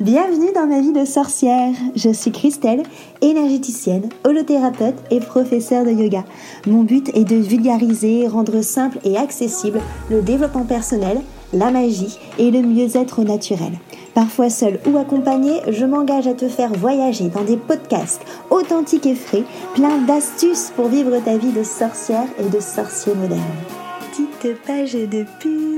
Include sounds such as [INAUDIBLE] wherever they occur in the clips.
Bienvenue dans ma vie de sorcière. Je suis Christelle, énergéticienne, holothérapeute et professeure de yoga. Mon but est de vulgariser, rendre simple et accessible le développement personnel, la magie et le mieux-être naturel. Parfois seul ou accompagné, je m'engage à te faire voyager dans des podcasts authentiques et frais, plein d'astuces pour vivre ta vie de sorcière et de sorcier moderne petite page de pub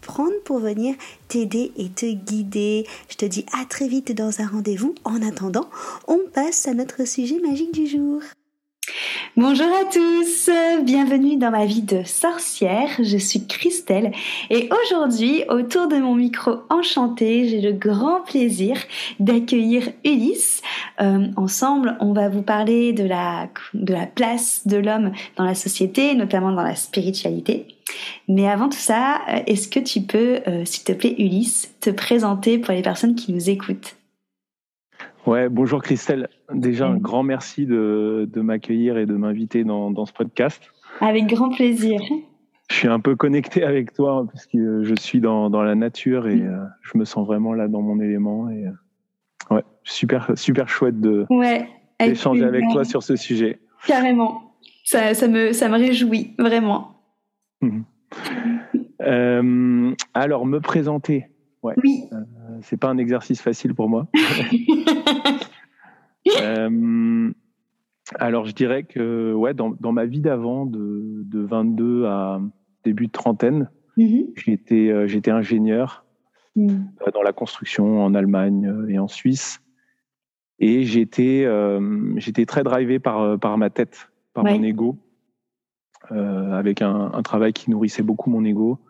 prendre pour venir t'aider et te guider. Je te dis à très vite dans un rendez-vous. En attendant, on passe à notre sujet magique du jour. Bonjour à tous, bienvenue dans ma vie de sorcière, je suis Christelle et aujourd'hui autour de mon micro enchanté j'ai le grand plaisir d'accueillir Ulysse. Euh, ensemble on va vous parler de la, de la place de l'homme dans la société, notamment dans la spiritualité. Mais avant tout ça, euh, est-ce que tu peux, euh, s'il te plaît Ulysse, te présenter pour les personnes qui nous écoutent? Ouais, bonjour Christelle. Déjà, un grand merci de, de m'accueillir et de m'inviter dans, dans, ce podcast. Avec grand plaisir. Je suis un peu connecté avec toi parce que je suis dans, dans la nature et euh, je me sens vraiment là dans mon élément. Et euh, ouais, super, super chouette de ouais, d'échanger avec toi sur ce sujet. Carrément. Ça, ça, me, ça me réjouit, vraiment. Euh, alors, me présenter. Ouais. Oui. Euh, c'est pas un exercice facile pour moi. [LAUGHS] euh, alors, je dirais que ouais, dans, dans ma vie d'avant, de, de, 22 à début de trentaine, -hmm. j'étais j'étais ingénieur mm. dans la construction en Allemagne et en Suisse. Et j'étais j'étais très drivé par, par ma tête, par ouais. mon ego, avec un, un, travail qui nourrissait beaucoup mon ego.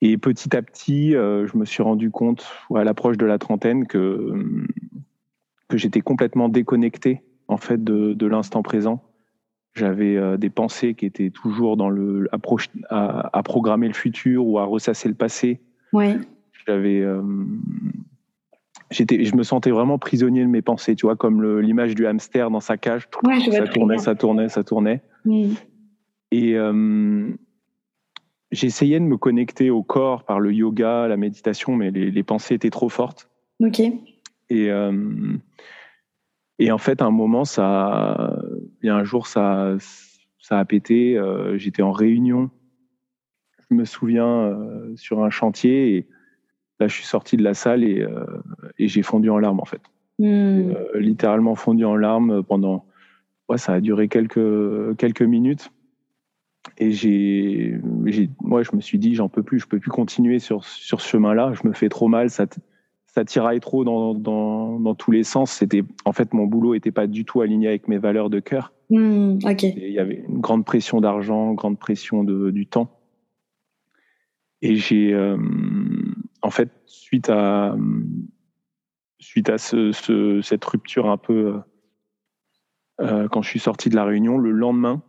Et petit à petit, euh, je me suis rendu compte, à l'approche de la trentaine, que, que j'étais complètement déconnecté en fait de, de l'instant présent. J'avais euh, des pensées qui étaient toujours dans le à, à, à, programmer le futur ou à ressasser le passé. Ouais. J'avais, euh, j'étais, je me sentais vraiment prisonnier de mes pensées, tu vois, comme l'image du hamster dans sa cage. Ouais, ça tournait, ça tournait, ça tournait. Et j'essayais de me connecter au corps par le yoga, la méditation, mais les, les pensées étaient trop fortes. Ok. Et, euh, et en fait, à un moment, ça, il y a un jour, ça, ça a pété. Euh, J'étais en réunion, je me souviens, euh, sur un chantier. Et là, je suis sorti de la salle et, euh, et j'ai fondu en larmes, en fait. Mm. littéralement fondu en larmes pendant. Ouais, ça a duré quelques, quelques minutes. Et j'ai, moi, je me suis dit, j'en peux plus, je peux plus continuer sur, sur ce chemin-là. Je me fais trop mal, ça, ça tiraille trop dans, dans, dans tous les sens. C'était, en fait, mon boulot était pas du tout aligné avec mes valeurs de cœur. Mmh, ok. il y avait une grande pression d'argent, grande pression de, du temps. Et j'ai, euh, en fait, suite à, suite à ce, ce, cette rupture un peu, euh, quand je suis sorti de la réunion, le lendemain,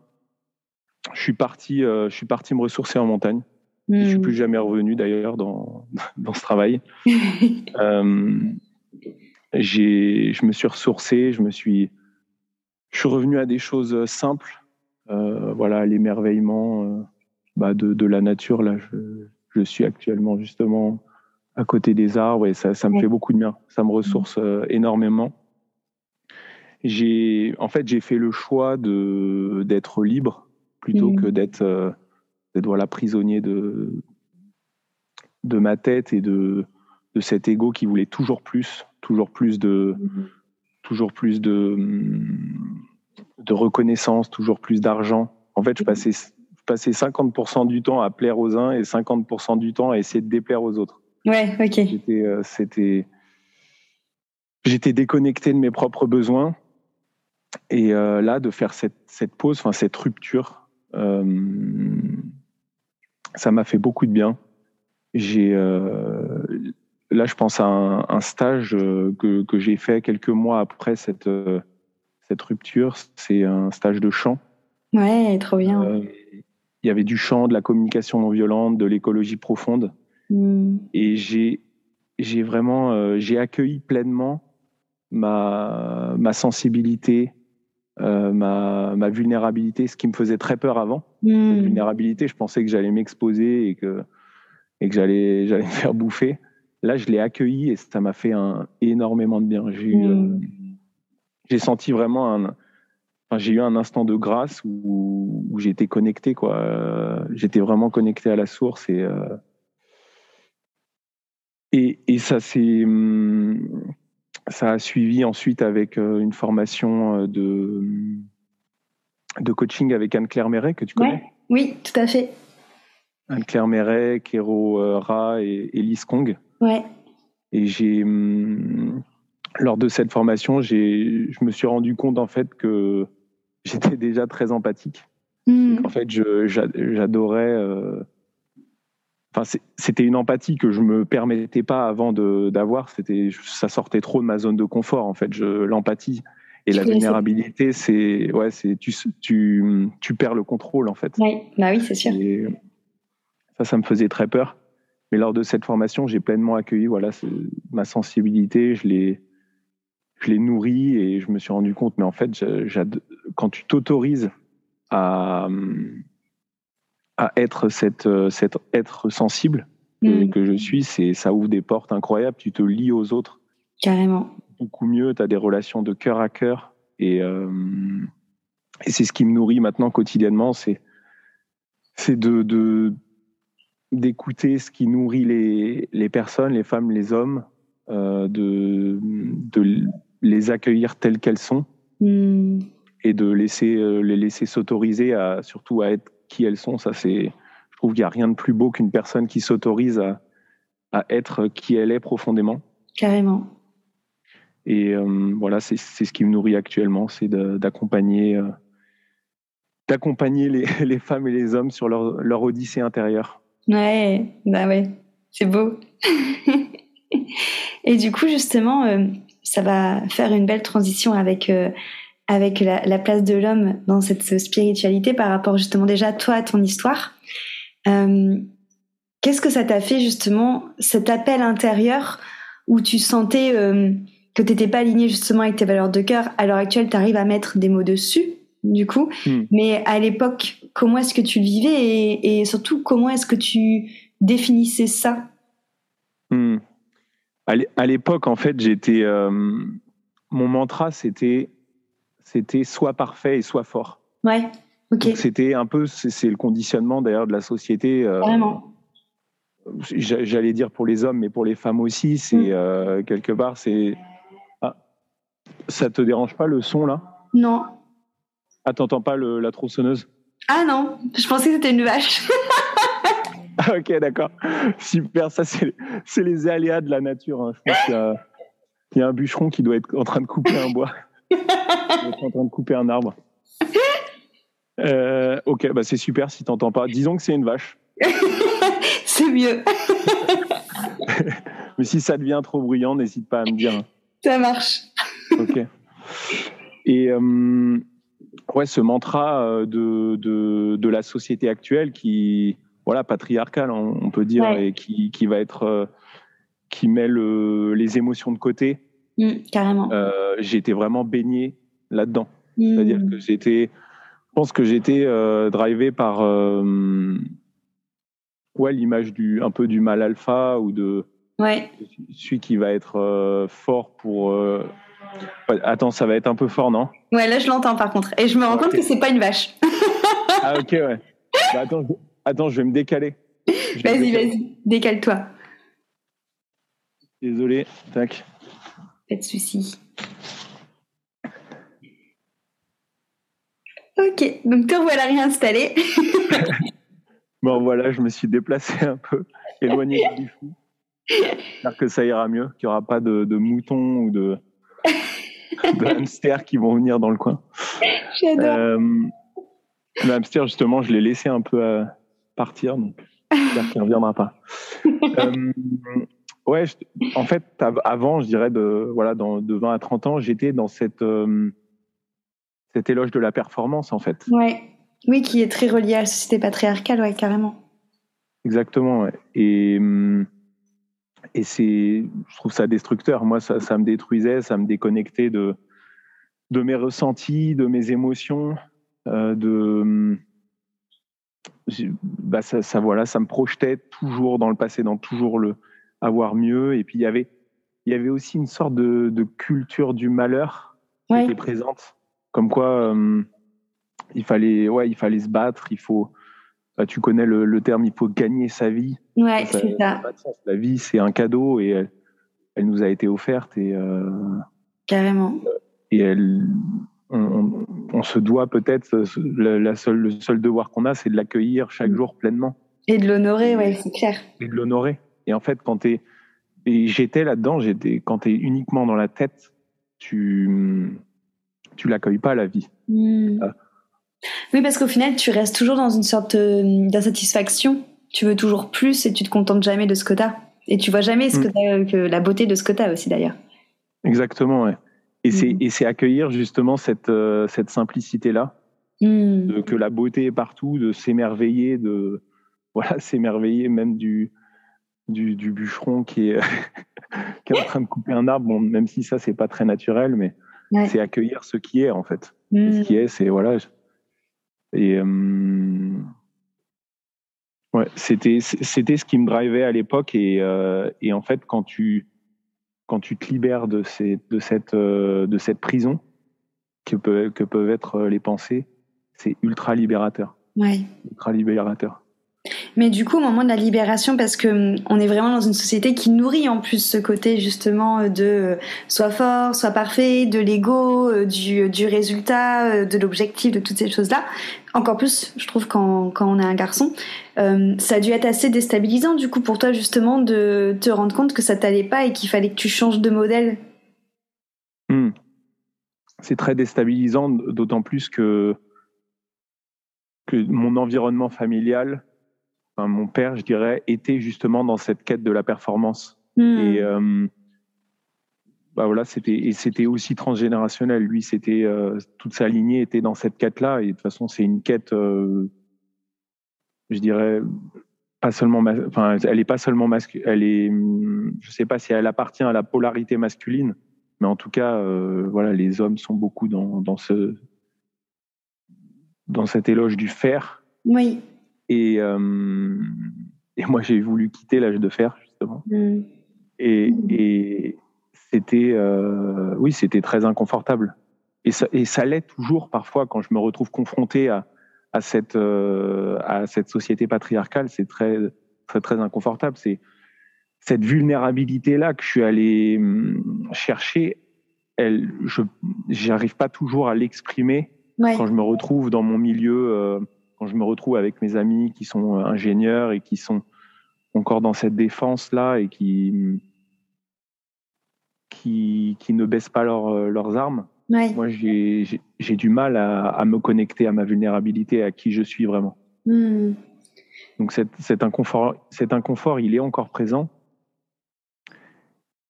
je suis parti, euh, je suis parti me ressourcer en montagne. Mmh. Je suis plus jamais revenu d'ailleurs dans, [LAUGHS] dans ce travail. [LAUGHS] euh, j'ai, je me suis ressourcé, je me suis, je suis revenu à des choses simples. Euh, voilà, l'émerveillement euh, bah, de, de, la nature. Là, je, je, suis actuellement justement à côté des arbres et ça, ça me ouais. fait beaucoup de bien. Ça me ressource euh, énormément. J'ai, en fait, j'ai fait le choix de d'être libre plutôt mmh. que d'être euh, voilà, prisonnier de, de ma tête et de, de cet ego qui voulait toujours plus, toujours plus de, mmh. toujours plus de, de reconnaissance, toujours plus d'argent. En fait, je passais, je passais 50% du temps à plaire aux uns et 50% du temps à essayer de déplaire aux autres. Ouais, ok. C'était, euh, c'était, j'étais déconnecté de mes propres besoins. Et euh, là, de faire cette, cette pause, enfin cette rupture, ça m'a fait beaucoup de bien. J'ai euh, là, je pense à un, un stage que, que j'ai fait quelques mois après cette cette rupture. C'est un stage de chant Ouais, trop bien. Euh, il y avait du chant, de la communication non violente, de l'écologie profonde. Hmm. Et j'ai, j'ai vraiment, euh, j'ai accueilli pleinement ma, ma sensibilité, euh, ma, ma, vulnérabilité, ce qui me faisait très peur avant. Hmm. Vulnérabilité, je pensais que j'allais m'exposer et que, et que j'allais, [LAUGHS] j'allais me faire bouffer. Là, je l'ai accueilli et ça m'a fait un, énormément de bien. J'ai, hmm. j'ai senti vraiment un, j'ai eu un instant de grâce où, où j'étais connecté, quoi. J'étais vraiment connecté à la source et euh, et, et, ça c'est hum, ça a suivi ensuite avec euh, une formation euh, de de coaching avec Anne-Claire Méret que tu connais? Oui, tout à fait. Anne-Claire Méret, Kero Ra et Elise Kong. Ouais. Et j'ai hum, lors de cette formation, je me suis rendu compte en fait que j'étais déjà très empathique. Hmm. En fait, j'adorais. Enfin, c'était une empathie que je me permettais pas avant d'avoir. C'était, ça sortait trop de ma zone de confort. En fait, l'empathie et la vulnérabilité, c'est ouais, c'est tu, tu, tu perds le contrôle en fait. Oui, bah oui, c'est sûr. ça, ça me faisait très peur. Mais lors de cette formation, j'ai pleinement accueilli voilà ma sensibilité. Je l'ai je l'ai nourri et je me suis rendu compte, mais en fait, quand tu t'autorises à, à être cette, cet être sensible mm. que, je suis, c'est ça ouvre des portes incroyables. Tu te lis aux autres. Carrément. Beaucoup mieux. Tu as des relations de cœur à cœur. Et, euh, et c'est ce qui me nourrit maintenant quotidiennement. C'est c'est de, d'écouter ce qui nourrit les, les personnes, les femmes, les hommes, euh, de, de les accueillir telles qu'elles sont hmm. et de laisser euh, les laisser s'autoriser à surtout à être qui elles sont. Ça, c'est, je trouve qu'il n'y a rien de plus beau qu'une personne qui s'autorise à, à être qui elle est profondément. Carrément. Et euh, voilà, c'est ce qui me nourrit actuellement, c'est d'accompagner euh, d'accompagner les, [LAUGHS] les, femmes et les hommes sur leur, leur odyssée intérieure. Ouais, bah ouais, c'est beau. [LAUGHS] et du coup, justement, ça va faire une belle transition avec euh, avec la, place de l'homme dans cette spiritualité par rapport justement déjà toi à ton histoire. Euh, qu'est-ce que ça t'a fait justement cet appel intérieur où tu sentais euh, que tu n'étais pas aligné justement avec tes valeurs de cœur? À l'heure actuelle, tu arrives à mettre des mots dessus, du coup. Hmm. Mais à l'époque, comment est-ce que tu le vivais et, et surtout comment est-ce que tu définissais ça? Hmm à l'époque, en fait, j'étais. Euh, mon mantra, c'était c'était soit parfait et soit fort. Ouais. Ok. C'était un peu, c'est le conditionnement d'ailleurs de la société. Euh, Vraiment. J'allais dire pour les hommes, mais pour les femmes aussi, c'est mm. euh, quelque part, c'est. Ah, ça te dérange pas le son là? Non. Ah, t'entends pas le, la tronçonneuse? Ah non, je pensais que c'était une vache. [LAUGHS] ok, d'accord. Super, ça c'est les aléas de la nature. Hein. Je pense qu'il y, a un bûcheron qui doit être en train de couper un bois. Doit être en train de couper un arbre. [LAUGHS] Euh, ok, bah c'est super si t'entends pas. Disons que c'est une vache. [LAUGHS] c'est mieux. [LAUGHS] Mais si ça devient trop bruyant, n'hésite pas à me dire. Ça marche. ok. Et euh, ouais, ce mantra euh, de, de, de, la société actuelle qui, voilà patriarcal on, peut dire et qui, qui, va être qui met les émotions de côté mmh, carrément euh, j'ai été vraiment baigné là-dedans mmh. c'est-à-dire que j'étais je pense que j'étais euh, drivé par ouais l'image du un peu du mal alpha ou de ouais. celui qui va être fort pour Attends, ça va être un peu fort, non? Ouais, là je l'entends par contre. Et je me rends compte que c'est pas une vache. ah ok, ouais. Bah, attends, Attends, je vais me décaler. Vas-y, vas-y, décale-toi. Désolé, tac. Pas de souci. Ok, donc te revoilà réinstallé. [LAUGHS] bon, voilà, je me suis déplacé un peu, éloigné du [LAUGHS] fou. J'espère que ça ira mieux, qu'il n'y aura pas de, moutons ou de, de [LAUGHS] hamsters qui vont venir dans le coin. J'adore. Euh, le hamster, justement, je l'ai laissé un peu à, partir, donc j'espère qu'il ne reviendra pas. Euh, ouais, en fait, avant, je dirais, de, voilà, dans, de 20 à 30 ans, j'étais dans cette, euh, cet éloge de la performance, en fait. Ouais. Oui, qui est très relié à la société patriarcale, ouais, carrément. Exactement, ouais. Et, hum, et c'est, je trouve ça destructeur. Moi, ça, ça me détruisait, ça me déconnectait de, de mes ressentis, de mes émotions, euh, de bah ça, ça, voilà, ça me projetait toujours dans le passé, dans toujours le avoir mieux. Et puis il y avait, il y avait aussi une sorte de, de culture du malheur qui était présente, comme quoi hum, il fallait, ouais, il fallait se battre, il faut. Bah, tu connais le, le, terme, il faut gagner sa vie. Ouais, c'est ça. La vie, c'est un cadeau et elle, elle, nous a été offerte et. Euh, Carrément. Et elle, on, on, se doit peut-être, la seule, le seul devoir qu'on a, c'est de l'accueillir chaque mm. jour pleinement. Et de l'honorer, ouais, c'est clair. Et de l'honorer. Et en fait, quand t'es, et j'étais là-dedans, j'étais, quand t'es uniquement dans la tête, tu, tu l'accueilles pas la vie. Mm. Ah. Oui, parce qu'au final, tu restes toujours dans une sorte euh, d'insatisfaction. Tu veux toujours plus et tu te contentes jamais de ce que t'as. Et tu vois jamais ce mm. que, que la beauté de ce que t'as aussi d'ailleurs. Exactement, ouais. Et c'est, mm. c'est accueillir justement cette, euh, cette simplicité-là, que la beauté est partout, de s'émerveiller, de voilà, [LAUGHS] s'émerveiller même du, du, du bûcheron qui est, [LAUGHS] qui est en train de couper un arbre. Bon, même si ça c'est pas très naturel, mais c'est accueillir ce qui est en fait. Mm. Ce qui est, c'est voilà. Et euh, ouais, c'était c'était ce qui me drivait à l'époque et, euh, et en fait quand tu quand tu te libères de, ces, de, cette, euh, de cette prison que, peut, que peuvent être les pensées, c'est ultra libérateur. Ouais. Ultra libérateur. Mais du coup, au moment de la libération, parce que hum, on est vraiment dans une société qui nourrit en plus ce côté justement de euh, soit fort, soit parfait, de l'ego, euh, du, résultat, euh, de l'objectif, de toutes ces choses-là. Encore plus, je trouve, quand, quand on est un garçon, ça a dû être assez déstabilisant du coup pour toi justement de te rendre compte que ça t'allait pas et qu'il fallait que tu changes de modèle. Hmm. C'est très déstabilisant, d'autant plus que que mon environnement familial mon père, je dirais, était justement dans cette quête de la performance. Hmm. Et euh, bah voilà, c'était et c'était aussi transgénérationnel. Lui, c'était euh, toute sa lignée était dans cette quête-là. Et de toute façon, c'est une quête, euh, je dirais, pas seulement, enfin, elle est pas seulement masculine. Elle est, je sais pas si elle appartient à la polarité masculine, mais en tout cas, voilà, les hommes sont beaucoup dans, dans ce dans cet éloge du faire. Oui. Et, euh, et moi, j'ai voulu quitter l'âge de fer, justement. Mm. Et, et c'était, euh, oui, c'était très inconfortable. Et ça, et ça l'est toujours parfois quand je me retrouve confronté à, à cette, euh, à cette société patriarcale. C'est très, très, très inconfortable. C'est cette vulnérabilité-là que je suis allé hum, chercher. Elle, je, j'arrive pas toujours à l'exprimer quand je me retrouve dans mon milieu. Euh, quand je me retrouve avec mes amis qui sont euh, ingénieurs et qui sont encore dans cette défense là et qui qui, qui ne baissent pas leur, euh, leurs armes. Moi, j'ai du mal à, à, me connecter à ma vulnérabilité, à qui je suis vraiment. Hmm. Donc cet, cet, inconfort, cet inconfort, il est encore présent.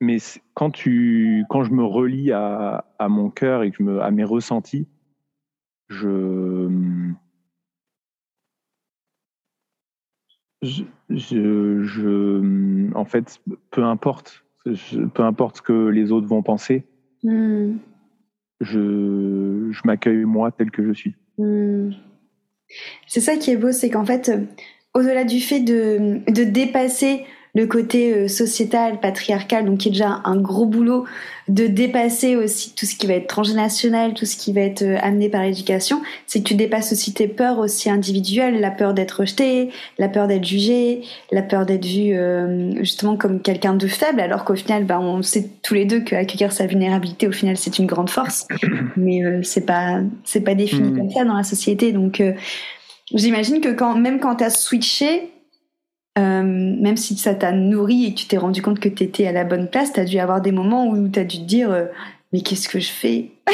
Mais quand, tu, quand je me relie à, à mon cœur et que je me, à mes ressentis, je, je, je, en fait, peu importe, peu importe ce que les autres vont penser, hmm. je, je m'accueille moi tel que je suis. Hmm. C'est ça qui est beau, c'est qu'en fait, au-delà du fait de, de dépasser le côté euh, sociétal, patriarcal, donc qui est déjà un gros boulot, de dépasser aussi tout ce qui va être transgénérationnel, tout ce qui va être euh, amené par l'éducation, c'est que tu dépasses aussi tes peurs aussi individuelles, la peur d'être rejeté, la peur d'être jugé, la peur d'être vu euh, justement comme quelqu'un de faible, alors qu'au final, bah, on sait tous les deux qu'accueillir sa vulnérabilité, au final, c'est une grande force, [COUGHS] mais c'est pas c'est pas défini hmm. comme ça dans la société, donc j'imagine que quand même quand tu as switché euh, même si ça t'a nourri et que tu t'es rendu compte que tu étais à la bonne place, tu as dû avoir des moments où tu as dû te dire euh, Mais qu'est-ce que je fais? [LAUGHS]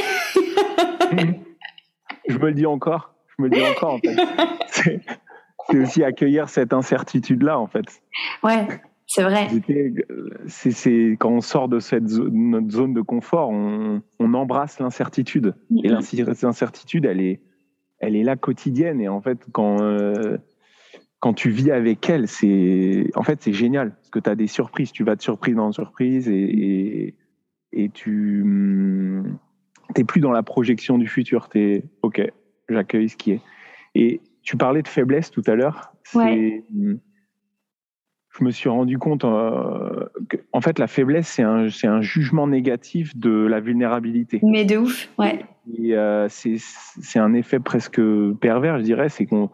Je me le dis encore. Je me le dis encore, en fait. C'est aussi accueillir cette incertitude-là, en fait. Ouais, c'est vrai. C'est quand on sort de cette zone, notre zone de confort, on, on embrasse l'incertitude. Et l'incertitude, elle est, elle est là quotidienne. Et en fait, quand, quand tu vis avec elle, c'est en fait c'est génial parce que tu as des surprises, tu vas de surprise en surprise et, et, tu n'es plus dans la projection du futur, tu es OK, j'accueille ce qui est. Et tu parlais de faiblesse tout à l'heure. Je me suis rendu compte euh, en fait la faiblesse c'est un, un jugement négatif de la vulnérabilité. Mais de ouf, ouais. Et euh, c'est un effet presque pervers, je dirais, c'est qu'on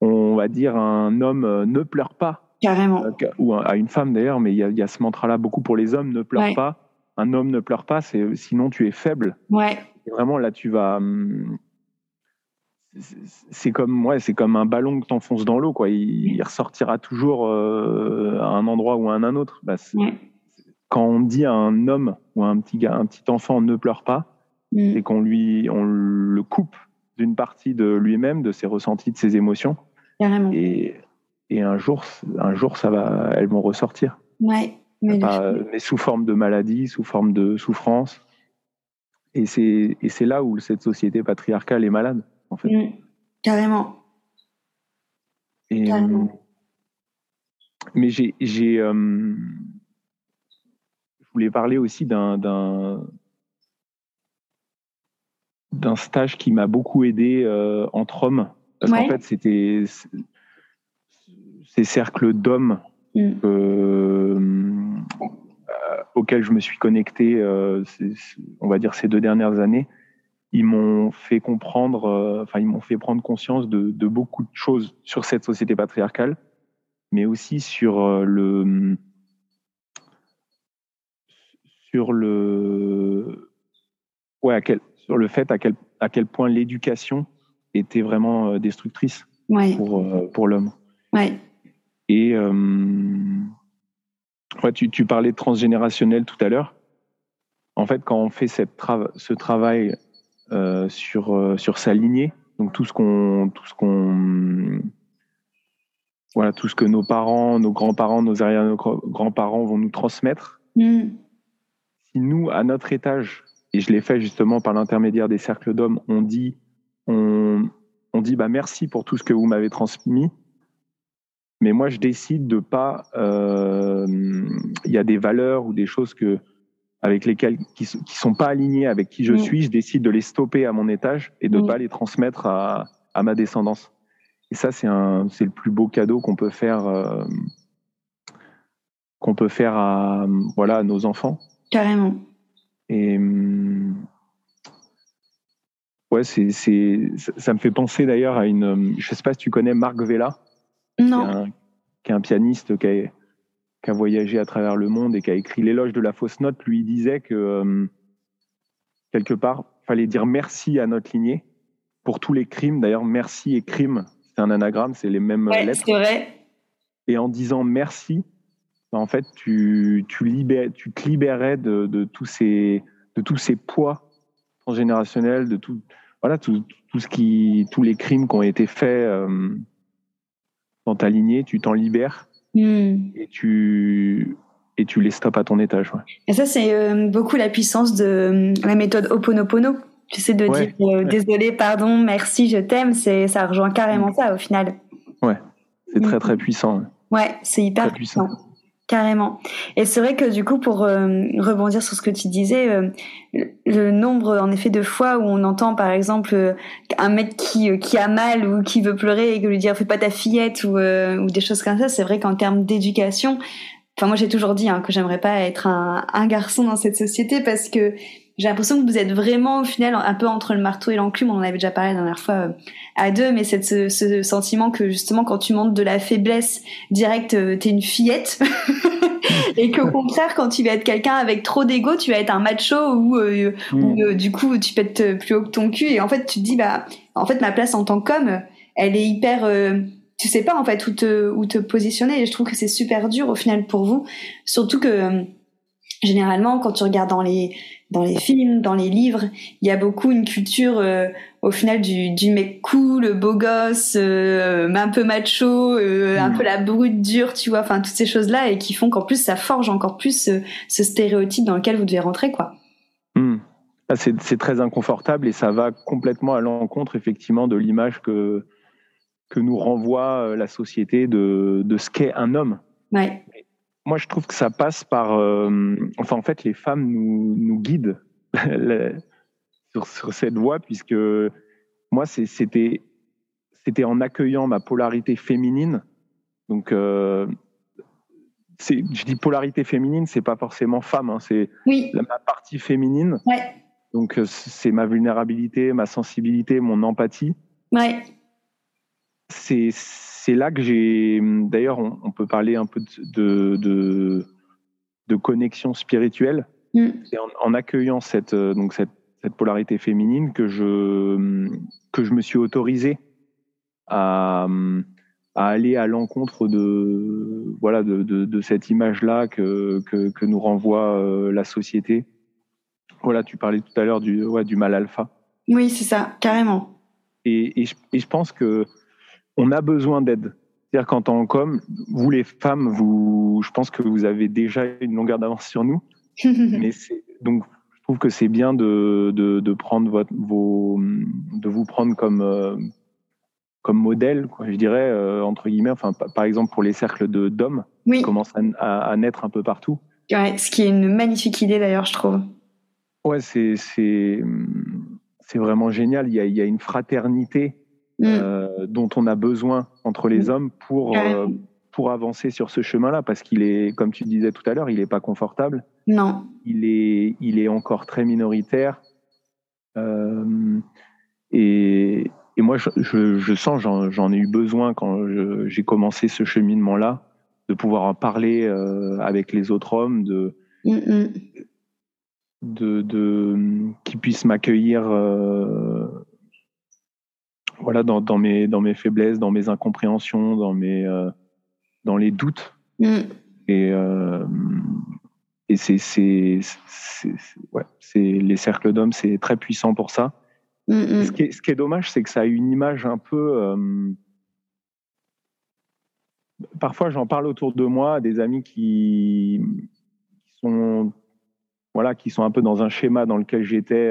on va dire un homme euh, ne pleure pas. Carrément. Ou à une femme d'ailleurs, mais il y, a, ce mantra-là beaucoup pour les hommes, ne pleure pas. Un homme ne pleure pas, c'est sinon tu es faible. Ouais. vraiment là, tu vas. Hum, c'est comme, ouais, c'est comme un ballon que tu enfonces dans l'eau, quoi. Il, ressortira toujours euh, à un endroit ou à un autre. Bah, quand on dit à un homme ou à un petit gars, un petit enfant ne pleure pas, mm. et qu'on lui, on le coupe d'une partie de lui-même, de ses ressentis, de ses émotions. Et, et un jour, un jour, ça va, elles vont ressortir. Ouais. Mais, sous forme de maladie, sous forme de souffrance. Et c'est, et c'est là où cette société patriarcale est malade, en fait. Mm. Carrément. Et, Carrément. mais j'ai, j'ai, euh, je voulais parler aussi d'un, d'un, d'un stage qui m'a beaucoup aidé euh, entre hommes parce qu'en fait, c'était ces cercles d'hommes mm. euh, auxquels je me suis connecté, euh, on va dire ces deux dernières années, ils m'ont fait comprendre, euh, enfin, ils m'ont fait prendre conscience de, de, beaucoup de choses sur cette société patriarcale, mais aussi sur le sur le ouais à quel, sur le fait à quel à quel point l'éducation était vraiment euh, destructrice pour, euh, pour l'homme. Ouais. Et euh, ouais, tu, tu, parlais de transgénérationnel tout à l'heure. En fait, quand on fait cette ce travail sur, sur sa lignée, donc tout ce qu'on tout ce qu'on voilà tout ce que nos parents, nos grands-parents, nos arrière-grands-parents vont nous transmettre. Mm. Si nous, à notre étage, et je l'ai fait justement par l'intermédiaire des cercles d'hommes, on dit on, dit bah merci pour tout ce que vous m'avez transmis, mais moi je décide de pas. Euh, il y a des valeurs ou des choses que avec lesquelles qui, qui sont pas alignées avec qui je mm. suis, je décide de les stopper à mon étage et de ne mm. pas les transmettre à, ma descendance. Et ça c'est un c'est le plus beau cadeau qu'on peut faire euh, qu'on peut faire à voilà à nos enfants. Carrément. Et Ouais, c'est, c'est, ça me fait penser d'ailleurs à une. Je sais pas si tu connais Marc Vella. Non. Qui est un, pianiste qui a, qui a, voyagé à travers le monde et qui a écrit l'éloge de la fausse note. Lui, il disait que euh, quelque part, fallait dire merci à notre lignée pour tous les crimes. D'ailleurs, merci et crime, c'est un anagramme, c'est les mêmes ouais, lettres. Vrai. Et en disant merci, bah, en fait, tu, tu, libères, tu te libérais de, de, tous ces, de tous ces poids transgénérationnels, de tout, voilà, tout, tout, ce qui, tous les crimes qui ont été faits euh, dans ta lignée, tu t'en libères hmm. et tu et tu les stops à ton étage. Et ça, c'est euh, beaucoup la puissance de euh, la méthode Oponopono. Tu sais, de dire désolé, pardon, merci, je t'aime, c'est ça rejoint carrément hmm. ça au final. Ouais, c'est très hmm. très puissant. Ouais, c'est hyper puissant. Carrément. Et c'est vrai que du coup, pour euh, rebondir sur ce que tu disais, euh, le nombre en effet de fois où on entend par exemple euh, un mec qui qui a mal ou qui veut pleurer et que lui dire fais pas ta fillette ou, ou des choses comme ça, c'est vrai qu'en termes d'éducation, enfin moi j'ai toujours dit hein, que j'aimerais pas être un, un garçon dans cette société parce que j'ai l'impression que vous êtes vraiment au final un peu entre le marteau et l'enclume. On en avait déjà parlé la dernière fois euh, à deux, mais c'est ce, ce, sentiment que justement quand tu montes de la faiblesse directe, euh, t'es une fillette. [LAUGHS] et qu'au contraire, quand tu vas être quelqu'un avec trop d'ego, tu vas être un macho ou, euh, mm. du coup tu pètes plus haut que ton cul. Et en fait, tu te dis bah, en fait ma place en tant qu'homme, elle est hyper tu sais pas en fait où te où te positionner et je trouve que c'est super dur au final pour vous surtout que généralement quand tu regardes dans les dans les films, dans les livres, il y a beaucoup une culture euh, au final du, du mec cool, beau gosse, euh, un peu macho, euh, un mm. peu la brute dure, tu vois, enfin toutes ces choses-là et qui font qu'en plus ça forge encore plus ce, stéréotype dans lequel vous devez rentrer, quoi. Mm. c'est très inconfortable et ça va complètement à l'encontre effectivement de l'image que que nous renvoie euh, la société de, de ce qu'est un homme. Ouais. Moi, je trouve que ça passe par, euh, enfin, en fait, les femmes nous, nous guident [LAUGHS] sur, sur, cette voie, puisque moi, c'était c'était en accueillant ma polarité féminine. Donc, euh, je dis polarité féminine, c'est pas forcément femme, hein, c'est oui. ma partie féminine. Ouais. Donc, euh, c'est ma vulnérabilité, ma sensibilité, mon empathie. Ouais c'est là que j'ai. D'ailleurs, on, peut parler un peu de, de, de connexion spirituelle. Mm. C'est en, accueillant cette, euh, donc cette, cette, polarité féminine que je, que je me suis autorisé à, à aller à l'encontre de, voilà, de, de, de cette image-là que, que, que, nous renvoie euh, la société. Voilà, tu parlais tout à l'heure du, ouais, du mal alpha. Oui, c'est ça, carrément. Et, et, je, et, je, pense que on a besoin d'aide. C'est-à-dire qu'en tant qu'homme, vous les femmes, vous, je pense que vous avez déjà une longueur d'avance sur nous. [LAUGHS] mais donc, je trouve que c'est bien de, de, prendre votre, vos, de vous prendre comme, euh, comme modèle, quoi, je dirais, euh, entre guillemets. Enfin, par exemple, pour les cercles d'hommes qui commencent à, naître un peu partout. Ouais, ce qui est une magnifique idée d'ailleurs, je trouve. Ouais, c'est vraiment génial. Il y a, il y a une fraternité Mm. Euh, dont on a besoin entre les mm. hommes pour, euh, pour avancer sur ce chemin-là, parce qu'il est, comme tu disais tout à l'heure, il n'est pas confortable. Non. Il est, il est encore très minoritaire. Euh, et, et, moi, je, je, sens, j'en ai eu besoin quand j'ai commencé ce cheminement-là, de pouvoir en parler avec les autres hommes, de, mm, de, de qui puissent m'accueillir voilà, dans, dans, mes, dans mes faiblesses, dans mes incompréhensions, dans, mes, euh, dans les doutes. Mm. Et, euh, et c'est, c'est, ouais, c'est, les cercles d'hommes, c'est très puissant pour ça. Mm, mm. Ce, qui est, ce, qui est, dommage, c'est que ça a une image un peu. Euh, parfois, j'en parle autour de moi à des amis qui, qui, sont, voilà, qui sont un peu dans un schéma dans lequel j'étais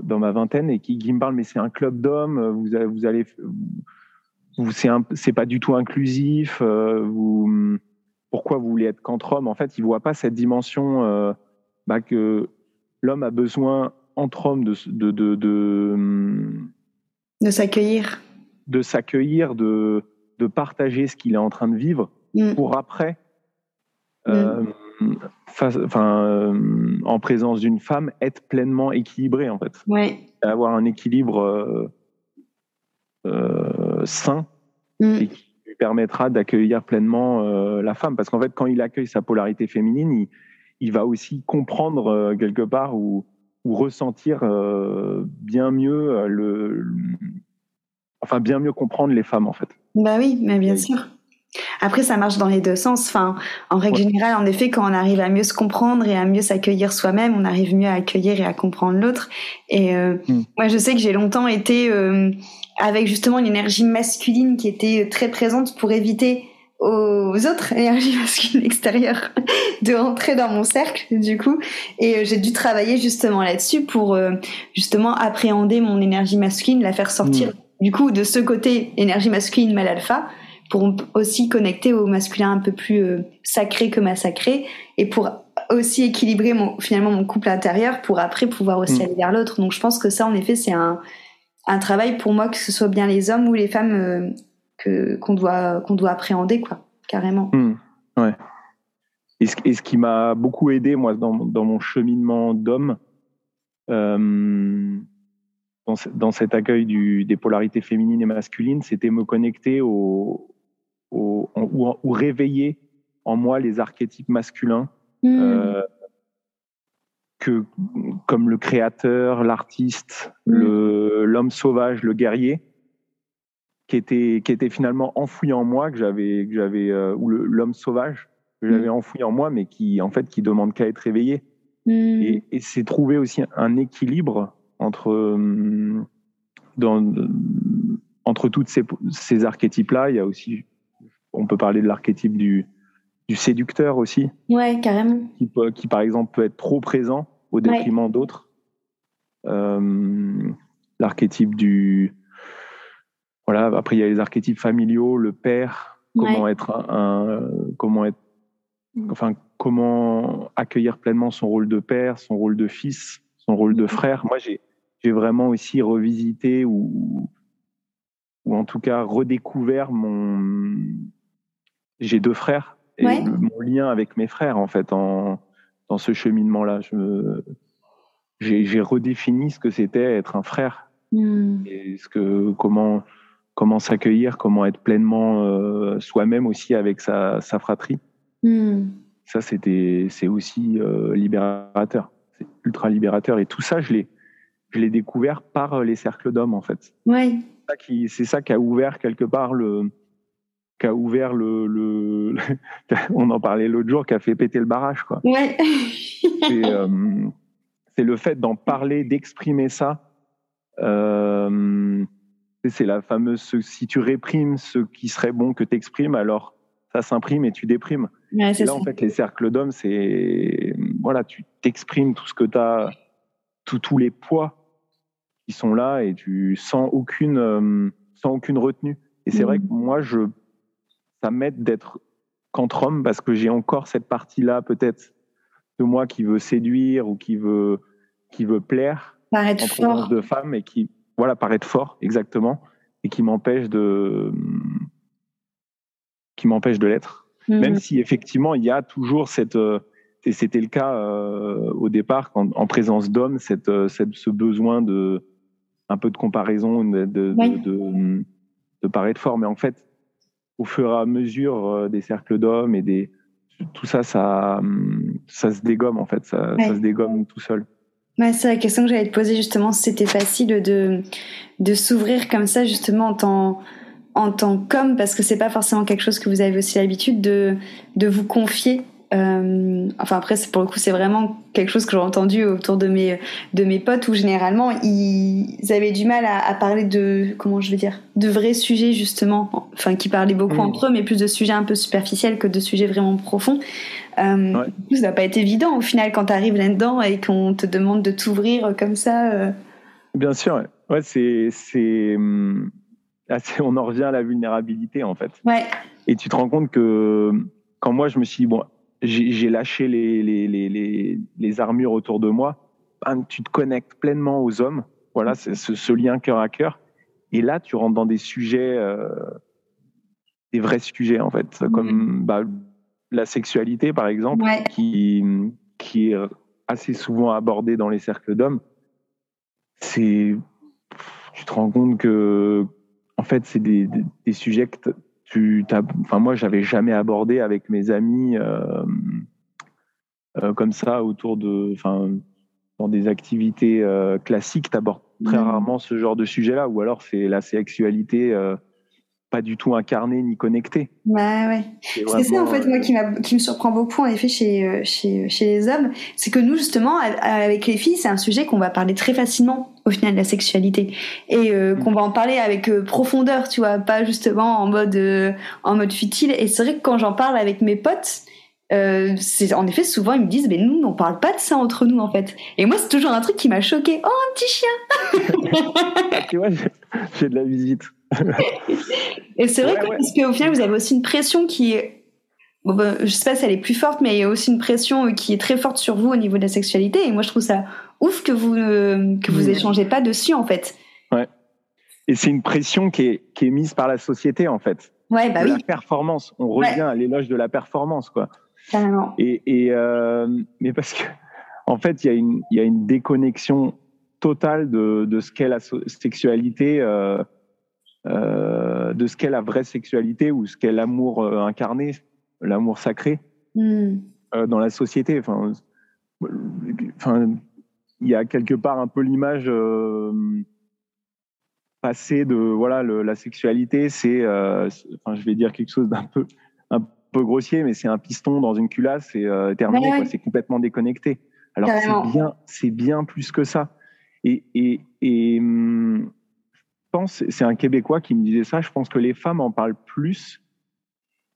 dans ma vingtaine et qui, me parle mais c'est un club d'hommes, vous, vous allez, vous, c'est pas du tout inclusif, euh, vous, pourquoi vous voulez être qu'entre hommes? En fait, ils voient pas cette dimension euh, bah, que l'homme a besoin entre hommes de de de, de, s'accueillir, de s'accueillir, de de partager ce qu'il est en train de vivre mm. pour après. Euh, enfin, euh, en présence d'une femme, être pleinement équilibré en fait. Avoir un équilibre euh, euh, sain mm. et qui lui permettra d'accueillir pleinement la femme. Parce qu'en fait, quand il accueille sa polarité féminine, il, va aussi comprendre quelque part ou, ou ressentir bien mieux le, enfin bien mieux comprendre les femmes en fait. Bah oui, mais bien sûr. Après, ça marche dans les deux sens. Enfin, en règle générale, en effet, quand on arrive à mieux se comprendre et à mieux s'accueillir soi-même, on arrive mieux à accueillir et à comprendre l'autre. Et euh, hmm. moi, je sais que j'ai longtemps été euh, avec justement une énergie masculine qui était très présente pour éviter aux autres [LAUGHS] énergies masculines extérieures [LAUGHS] de rentrer dans mon cercle du coup et euh, j'ai dû travailler justement là-dessus pour justement appréhender mon énergie masculine la faire sortir hmm. du coup de ce côté énergie masculine mal alpha pour aussi connecter au masculin un peu plus euh, sacré que massacré et pour aussi équilibrer mon, finalement mon couple intérieur pour après pouvoir aussi mm. aller vers l'autre. Donc je pense que ça, en effet, c'est un, un travail pour moi, que ce soit bien les hommes ou les femmes euh, que qu'on doit qu'on doit appréhender, quoi, carrément. Mm. Ouais. Et ce, et ce qui m'a beaucoup aidé, moi, dans, dans mon cheminement d'homme, euh, dans, dans, cet accueil du, des polarités féminines et masculines, c'était me connecter au, ou, réveiller en moi les archétypes masculins hmm. euh, que comme le créateur, l'artiste, hmm. l'homme sauvage, le guerrier, qui était qui était finalement enfoui en moi que j'avais que j'avais euh, ou l'homme sauvage que j'avais hmm. enfoui en moi, mais qui en fait qui demande qu'à être réveillé. Et, et c'est trouver aussi un équilibre entre dans, entre toutes ces, ces archétypes-là. Il y a aussi on peut parler de l'archétype du, du séducteur aussi. Ouais, carrément. Qui, qui, par exemple, peut être trop présent au détriment d'autres. L'archétype du voilà. Après, il y a les archétypes familiaux, le père, comment être un, comment être, enfin, comment accueillir pleinement son rôle de père, son rôle de fils, son rôle de frère. Moi, j'ai j'ai vraiment aussi revisité ou ou en tout cas redécouvert mon. J'ai deux frères et mon lien avec mes frères en fait en dans ce cheminement-là. Je me j'ai redéfini ce que c'était être un frère hmm. et ce que comment comment s'accueillir, comment être pleinement euh, soi-même aussi avec sa, sa fratrie. Hmm. Ça, c'était, c'est aussi euh, libérateur. C'est ultra libérateur. Et tout ça, je l'ai, je l'ai découvert par euh, les cercles d'hommes, en fait. Ouais. C'est ça qui a ouvert quelque part le, qui a ouvert le, le [LAUGHS] on en parlait l'autre jour, qui a fait péter le barrage, quoi. Ouais. c'est, le fait d'en parler, d'exprimer ça. Euh, c'est la fameuse si tu réprimes ce qui serait bon que tu exprimes, alors ça s'imprime et tu déprimes. là, en fait, les cercles d'hommes, c'est voilà, tu t'exprimes tout ce que tu as, tous les poids qui sont là et tu sens aucune, euh, sans aucune retenue. Et c'est vrai que mm. moi, je, ça m'aide d'être qu'entre hommes parce que j'ai encore cette partie-là, peut-être, de moi qui veut séduire ou qui veut, qui veut plaire. Paraître fort. de femmes et qui, voilà, paraître fort, exactement, et qui m'empêche de, qui m'empêche de l'être. Mhm. Même si effectivement il y a toujours cette, euh, et c'était le cas euh, au départ quand, en présence d'hommes, cette, euh, cette, ce besoin de un peu de comparaison, de, de, de, de, paraître fort. Mais en fait, au fur et à mesure des cercles d'hommes et des tout ça, ça, ça se dégomme en fait, ça, ça se dégomme tout seul. C'est la question que j'allais te poser justement, c'était facile de, de s'ouvrir comme ça justement en tant, en tant qu'homme, parce que c'est pas forcément quelque chose que vous avez aussi l'habitude de, de vous confier euh, enfin après pour le coup c'est vraiment quelque chose que j'ai entendu autour de mes de mes potes où généralement ils, avaient du mal à, parler de comment je vais dire de vrais sujets justement. Enfin qui parlaient beaucoup mmh. entre eux mais plus de sujets un peu superficiels que de sujets vraiment profonds. Euh, ça n'a pas été évident au final quand tu arrives là-dedans et qu'on te demande de t'ouvrir comme ça euh. bien sûr ouais. C'est c'est hum, on en revient à la vulnérabilité en fait. Ouais. Et tu te rends compte que quand moi je me suis dit, bon j'ai lâché les, les, les, les, armures autour de moi. tu te connectes pleinement aux hommes. Voilà, c'est ce, lien cœur à cœur. Et là, tu rentres dans des sujets, euh, des vrais sujets en fait, comme bah, la sexualité par exemple, qui, qui est assez souvent abordée dans les cercles d'hommes. C'est, tu te rends compte que, en fait, c'est des, des, des, sujets que tu enfin moi j'avais jamais abordé avec mes amis euh, euh, comme ça autour de enfin dans des activités euh, classiques tu abordes très mmh. rarement ce genre de sujet là ou alors c'est la sexualité pas du tout incarné ni connecté. Bah ouais. C'est ça en fait moi qui, qui me surprend beaucoup en effet chez, chez, chez les hommes, c'est que nous justement avec les filles c'est un sujet qu'on va parler très facilement au final de la sexualité et euh, mm. qu'on va en parler avec euh, profondeur, tu vois, pas justement en mode euh, en mode futile. Et c'est vrai que quand j'en parle avec mes potes, c'est en effet souvent ils me disent mais nous on parle pas de ça entre nous en fait. Et moi c'est toujours un truc qui m'a choqué. Oh un petit chien. [LAUGHS] tu vois, j'ai de la visite. [LAUGHS] et c'est vrai que, parce qu'au final vous avez aussi une pression qui est Bon, ben, je sais pas si elle est plus forte, mais il y a aussi une pression qui est très forte sur vous au niveau de la sexualité. Et moi, je trouve ça ouf que vous euh, que vous échangez pas dessus en fait. Ouais. Et c'est une pression qui est qui est mise par la société en fait. Ouais, bah oui. La performance. On revient à l'éloge de la performance quoi. Carrément. Et, et euh, mais parce que en fait il y a une y a une déconnexion totale de de ce qu'est la sexualité. Euh, euh, de ce qu'est la vraie sexualité ou ce qu'est l'amour incarné, l'amour sacré hmm. dans la société. Enfin, enfin, il y a quelque part un peu l'image passée de voilà la sexualité c'est enfin je vais dire quelque chose d'un peu peu grossier mais c'est un piston dans une culasse et euh, terminé c'est complètement déconnecté. Alors c'est bien c'est bien plus que ça. Et et, et hum, je pense c'est un québécois qui me disait ça je pense que les femmes en parlent plus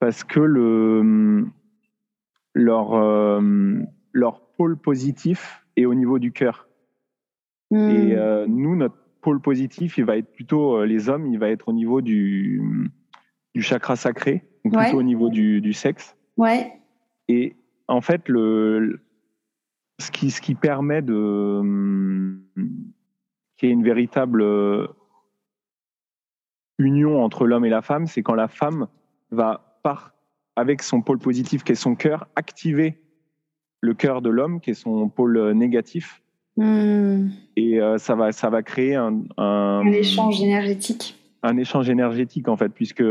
parce que le hum, leur leur pôle positif et au niveau du cœur. Et hmm. euh, nous, notre pôle positif, il va être plutôt, euh, les hommes, il va être au niveau du, du chakra sacré, plutôt au niveau du, du, sexe. Ouais. Et en fait, le, ce, qui, ce qui permet de qu'il y ait une véritable euh, union entre l'homme et la femme, c'est quand la femme va, par, avec son pôle positif qui est son cœur, activer le cœur de l'homme qui est son pôle négatif Hmm. Et euh, ça, va, ça va créer un, un, échange énergétique. Un échange énergétique, en fait, puisque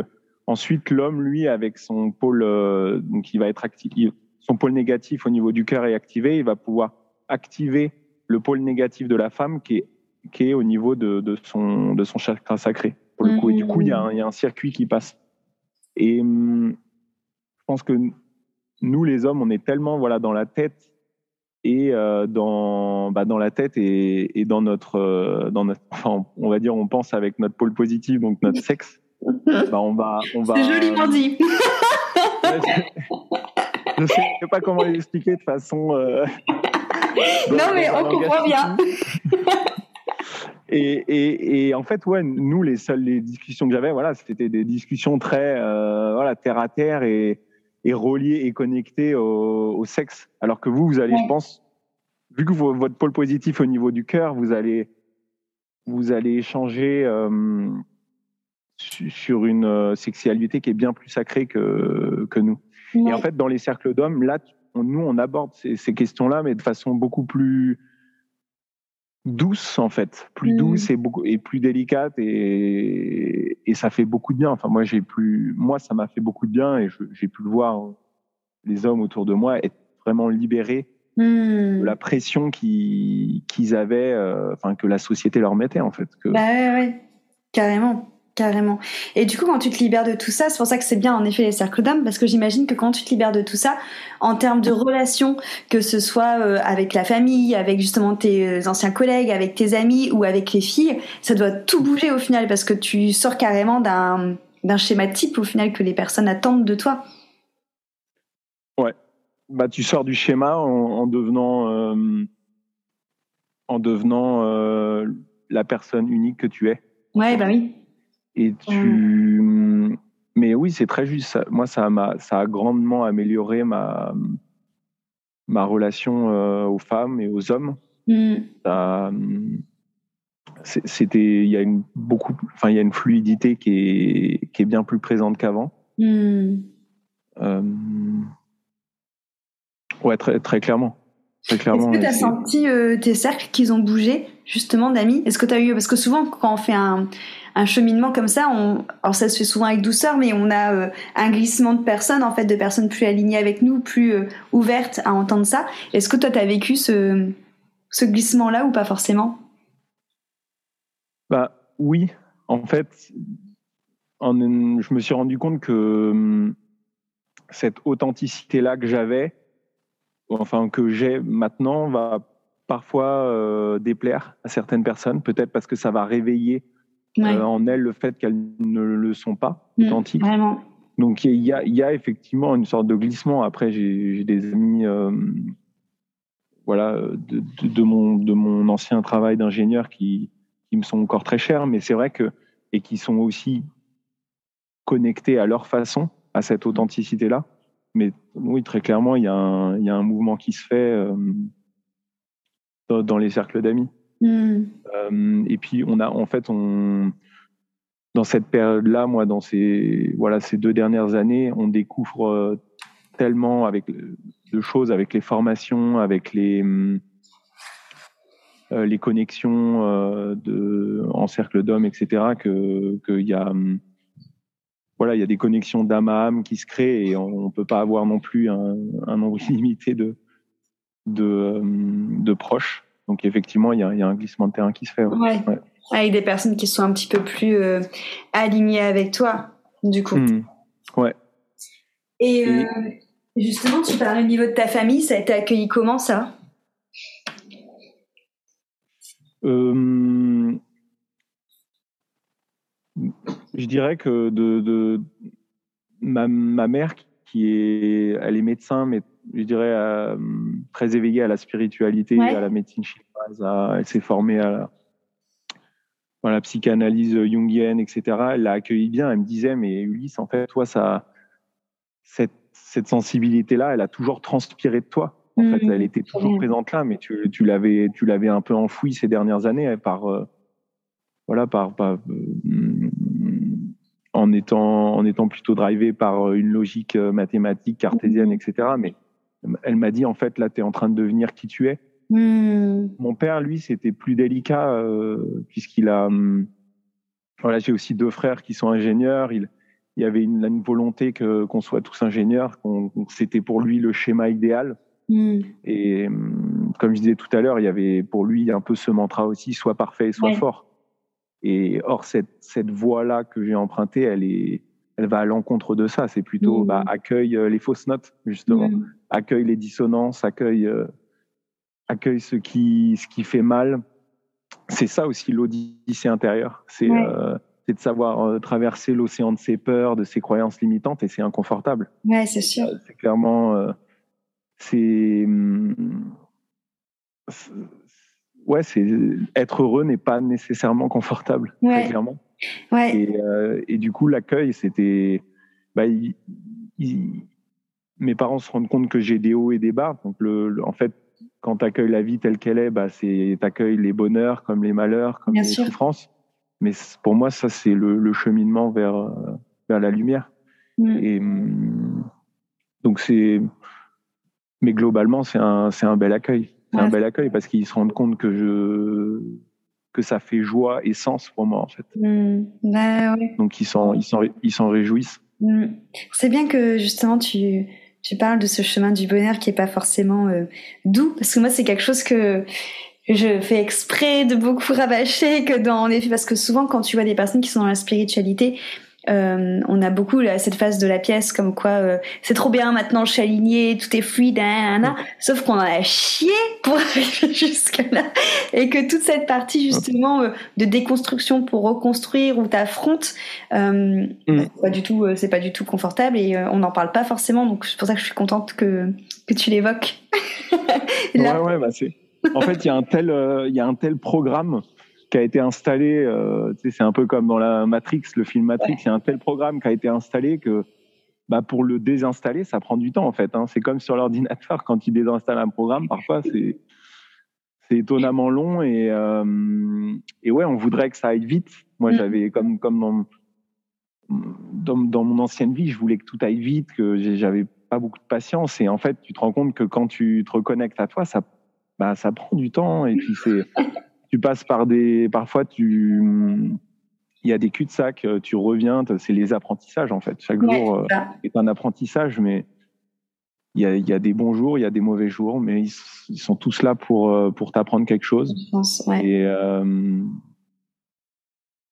ensuite, l'homme, lui, avec son pôle, euh, donc il va être actif, son pôle négatif au niveau du cœur est activé, il va pouvoir activer le pôle négatif de la femme qui est, qui est au niveau de, de, son, de son chakra sacré, pour le coup. Et du coup, il y, a un, il y a un circuit qui passe. Et hum, je pense que nous, les hommes, on est tellement voilà, dans la tête et euh, dans, bah, dans la tête et, et dans, notre, euh, dans notre, enfin, on va dire, on pense avec notre pôle positif, donc notre [LAUGHS] sexe. [LAUGHS] Bah, on va, on va. C'est joliment dit. [LAUGHS] je ne sais pas comment l'expliquer de façon. Euh, [LAUGHS] non, mais on comprend bien. Et, et, et, en fait, ouais, nous, les seules les discussions que j'avais, voilà, c'était des discussions très voilà, terre à terre et, et relié et connecté au, sexe. Alors que vous, vous allez, je pense, vu que votre pôle positif au niveau du cœur, vous allez, vous allez échanger euh, sur une euh, sexualité qui est bien plus sacrée que, que nous. Et en fait, dans les cercles d'hommes, là, nous, on aborde ces, ces questions-là, mais de façon beaucoup plus douce en fait, plus mm. douce et beaucoup et plus délicate et, et ça fait beaucoup de bien. Enfin moi j'ai plus moi ça m'a fait beaucoup de bien et j'ai pu le voir hein. les hommes autour de moi être vraiment libérés mm. de la pression qu'ils avaient, euh, enfin que la société leur mettait en fait. Que... Bah ouais, ouais. carrément. Carrément. Et du coup, quand tu te libères de tout ça, c'est pour ça que c'est bien en effet les cercles d'âme, parce que j'imagine que quand tu te libères de tout ça, en termes de relations, que ce soit euh, avec la famille, avec justement tes euh, anciens collègues, avec tes amis ou avec les filles, ça doit tout bouger au final, parce que tu sors carrément d'un d'un schéma type au final que les personnes attendent de toi. Ouais. Bah tu sors du schéma en, devenant euh, en devenant la personne unique que tu es. Ouais, bah oui. Et tu. Mais oui, c'est très juste. moi, ça a, ça a grandement amélioré ma, ma relation euh, aux femmes et aux hommes. Mm. C'était, il y a une beaucoup, enfin, il y a une fluidité qui est, qui est bien plus présente qu'avant. Mm. Euh, ouais, très, très clairement. Est-ce que tu as senti euh, tes cercles qu'ils ont bougé, justement, d'amis Est-ce que tu as eu. Parce que souvent, quand on fait un, un cheminement comme ça, on, alors ça se fait souvent avec douceur, mais on a euh, un glissement de personnes, en fait, de personnes plus alignées avec nous, plus euh, ouvertes à entendre ça. Est-ce que toi, tu as vécu ce, ce glissement-là ou pas forcément? Bah oui, en fait, en, je me suis rendu compte que hum, cette authenticité-là que j'avais, enfin que j'ai maintenant va parfois euh, déplaire à certaines personnes, peut-être parce que ça va réveiller euh, en elles le fait qu'elles ne le sont pas mm, authentiques. Donc il y a, y a, effectivement une sorte de glissement. Après, j'ai des amis, euh, voilà, de, de, de, mon, de mon ancien travail d'ingénieur qui, qui me sont encore très chers, mais c'est vrai que et qui sont aussi connectés à leur façon à cette authenticité-là. Mais oui, très clairement, il y, a un, il y a un mouvement qui se fait euh, dans, les cercles d'amis. Euh, et puis, on a, en fait, on, dans cette période-là, moi, dans ces, voilà, ces deux dernières années, on découvre euh, tellement avec de choses, avec les formations, avec les, les connexions de, en cercle d'hommes, etc., qu'il y a voilà, il y a des connexions d'âme à âme qui se créent et on ne peut pas avoir non plus un, nombre [LAUGHS] illimité de, de, euh, de, proches. Donc effectivement, il y, a, il y, a, un glissement de terrain qui se fait. Ouais. Avec des personnes qui sont un petit peu plus euh, alignées avec toi, du coup. Mmh. Ouais. Et, euh, justement, tu parles au niveau de ta famille, ça a été accueilli comment ça? Je dirais que de, de ma, ma, mère qui est, elle est médecin, mais je dirais, très éveillée à la spiritualité, à la médecine chinoise. elle s'est formée à la, psychanalyse jungienne, etc. Elle l'a accueilli bien. Elle me disait, mais Ulysse, en fait, toi, ça, cette, cette sensibilité-là, elle a toujours transpiré de toi. En fait, mmh. elle était toujours présente là, mais tu, tu l'avais, tu l'avais un peu enfouie ces dernières années par, euh, voilà, par, par euh, en étant, en étant plutôt drivé par une logique euh, mathématique, cartésienne, mmh. etc. Mais elle m'a dit en fait, là, tu es en train de devenir qui tu es. Mmh. Mon père, lui, c'était plus délicat puisqu'il a, voilà, j'ai aussi deux frères qui sont ingénieurs. Il, il y avait une, une volonté que qu'on soit tous ingénieurs. Qu'on, c'était pour lui le schéma idéal. Mm. Et hum, comme je disais tout à l'heure, il y avait pour lui un peu ce mantra aussi, soit parfait, soit fort. Et or, cette, cette voie-là que j'ai empruntée, elle, est, elle va à l'encontre de ça. C'est plutôt mm. bah, accueille euh, les fausses notes, justement. Mm. Accueille les dissonances, accueille, euh, accueille ce qui, ce qui fait mal. C'est ça aussi l'odyssée intérieure. C'est euh, de savoir traverser l'océan de ses peurs, de ses croyances limitantes, et c'est inconfortable. Ouais, c'est sûr. c'est clairement c'est ouais, c'est être heureux n'est pas nécessairement confortable, très clairement. Ouais. Et, euh, et, du coup, l'accueil, c'était, bah, mes parents se rendent compte que j'ai des hauts et des bas. Donc, le, en fait, quand tu accueilles la vie telle qu'elle est, bah, c'est accueilles les bonheurs comme les malheurs, comme les souffrances. Mais pour moi, ça, c'est le, le, cheminement vers vers la lumière. Mm. Et donc c'est mais globalement, c'est un, c'est un bel accueil. C'est un bel accueil parce qu'ils se rendent compte que je que ça fait joie et sens pour moi en fait. Mmh. Bah Donc ils s'en ils ils s'en réjouissent. Mmh. C'est bien que justement tu tu parles de ce chemin du bonheur qui est pas forcément euh, doux parce que moi c'est quelque chose que je fais exprès de beaucoup [LAUGHS] rabâcher que dans en effet parce que souvent quand tu vois des personnes qui sont dans la spiritualité euh, on a beaucoup là, cette phase de la pièce comme quoi euh, c'est trop bien maintenant je suis alignée tout est fluide hein, hein, hein. sauf qu'on a chié pour [LAUGHS] arriver jusque là et que toute cette partie justement euh, de déconstruction pour reconstruire où t'affrontes mm. pas du tout c'est pas du tout confortable et on n'en parle pas forcément. Donc c'est pour ça que je suis contente que que tu l'évoques. [LAUGHS] Ouais ouais bah c'est en fait il y a un tel il y a un tel programme qui a été installé, euh, c'est un peu comme dans la Matrix, le film Matrix, il y a un tel programme qui a été installé que bah, pour le désinstaller, ça prend du temps en fait. Hein. C'est comme sur l'ordinateur quand il désinstalle un programme, parfois c'est c'est étonnamment long et euh, et ouais, on voudrait que ça aille vite. Moi, mm. j'avais comme comme dans, dans, dans mon ancienne vie, je voulais que tout aille vite, que j'avais pas beaucoup de patience et en fait, tu te rends compte que quand tu te reconnectes à toi, ça bah, ça prend du temps et puis c'est tu passes par des, parfois tu, il y a des cul-de-sac, euh, tu reviens, c'est les apprentissages en fait. Chaque jour euh, est un apprentissage, mais il y, a, il y a, des bons jours, il y a des mauvais jours, mais ils, sont tous là pour, euh, pour t'apprendre quelque chose. et,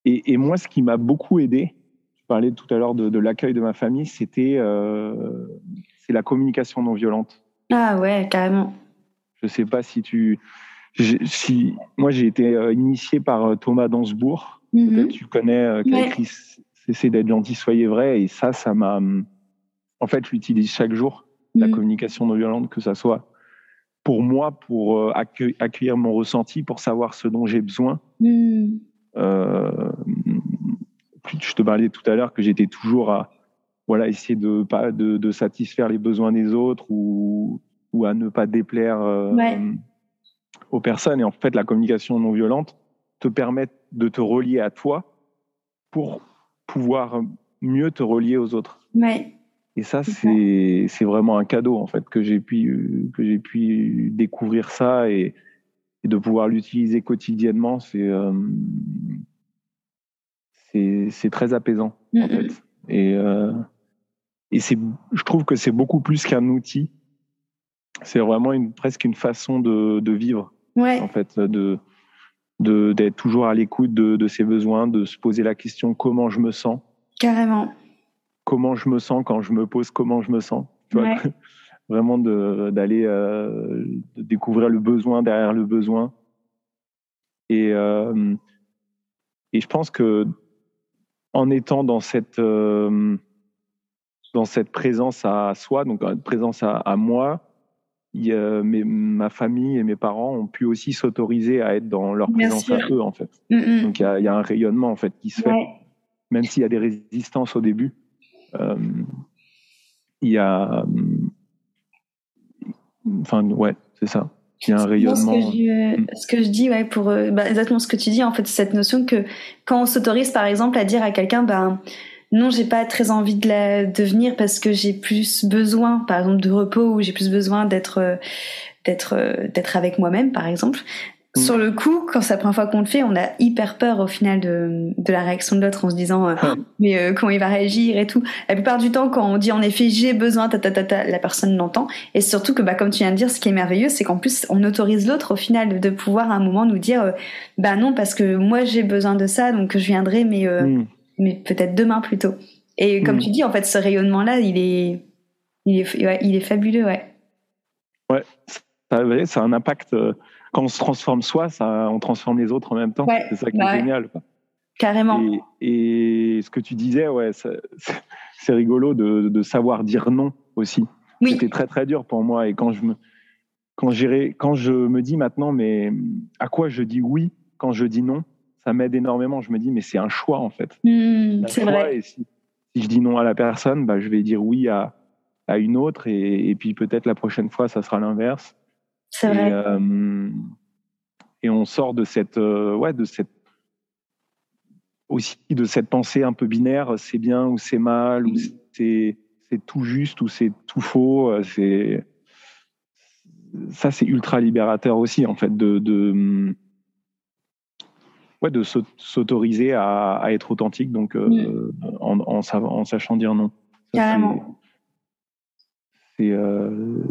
et, et, moi, ce qui m'a beaucoup aidé, je parlais tout à l'heure de, de l'accueil de ma famille, c'était c'est la communication non violente. Ah ouais, carrément. Je sais pas si tu si, moi, j'ai été euh, initié par euh, Thomas Dansbourg. Mm-hmm. Peut-être tu connais, euh, qui a écrit Cessez d'être gentil, soyez vrai. Et ça, ça m'a. En fait, je l'utilise chaque jour, la mm. communication non violente, que ça soit pour moi, pour accueillir mon ressenti, pour savoir ce dont j'ai besoin. Mm. Euh, je te parlais tout à l'heure que j'étais toujours à voilà essayer de pas de, de, satisfaire les besoins des autres ou ou à ne pas déplaire aux personnes. Et en fait, la communication non violente te permet de te relier à toi pour pouvoir mieux te relier aux autres. Ouais. Et ça, c'est vraiment un cadeau en fait que j'ai pu que j'ai pu découvrir ça et, de pouvoir l'utiliser quotidiennement. C'est euh, c'est très apaisant en fait. Et euh, et je trouve que c'est beaucoup plus qu'un outil. C'est vraiment une presque une façon de, de vivre en fait, de d'être toujours à l'écoute de, de, ses besoins, de se poser la question comment je me sens? Carrément. Comment je me sens quand je me pose comment je me sens? Tu vois, [LAUGHS] vraiment d'aller euh, découvrir le besoin derrière le besoin. Et, euh, et je pense que en étant dans cette euh, dans cette présence à soi, donc présence à, à moi, ma famille et mes parents ont pu aussi s'autoriser à être dans leur présence à eux, en fait. Mm, mm. Donc il y, a, un rayonnement en fait qui se fait, même s'il y a des résistances au début. Euh, il y a, enfin ouais, c'est ça. Il y a un rayonnement. Ce que je, mm. ce que je dis, ouais, pour euh, bah, exactement ce que tu dis, en fait, cette notion que quand on s'autorise, par exemple, à dire à quelqu'un, ben non, j'ai pas très envie de, la, de venir parce que j'ai plus besoin, par exemple, de repos ou j'ai plus besoin d'être euh, d'être euh, d'être avec moi-même, par exemple. Mm. Sur le coup, quand c'est la première fois qu'on le fait, on a hyper peur au final de, de la réaction de l'autre en se disant euh, mais comment il va réagir et tout. La plupart du temps, quand on dit en effet j'ai besoin, ta, ta, ta, ta la personne l'entend. Et surtout que bah comme tu viens de dire, ce qui est merveilleux, c'est qu'en plus on autorise l'autre au final de pouvoir à un moment nous dire bah non parce que moi j'ai besoin de ça donc je viendrai mais mm mais peut-être demain plutôt. Et comme hmm. tu dis, en fait, ce rayonnement-là, il est, il est, il est fabuleux, ouais. Ouais, ça, ça, a un impact. Euh, quand on se transforme soi, ça, on transforme les autres en même temps. c'est ça qui est génial. Carrément. Et, ce que tu disais, ouais, c'est rigolo de, de, savoir dire non aussi. Oui. C'était très très dur pour moi. Et quand je me, quand, quand je me dis maintenant, mais à quoi je dis oui quand je dis non, ça m'aide énormément. Je me dis, mais c'est un choix en fait. Mmh, c'est vrai. Et si, je dis non à la personne, bah, je vais dire oui à, à une autre et, puis peut-être la prochaine fois, ça sera l'inverse. C'est vrai. Euh, et on sort de cette, euh, ouais, de cette aussi de cette pensée un peu binaire, c'est bien ou c'est mal, ou c'est c'est tout juste ou c'est tout faux. Euh, c'est ça, c'est ultra libérateur aussi en fait de, de de s'autoriser à, être authentique, donc euh, mm. en, sachant dire non. Carrément. Euh,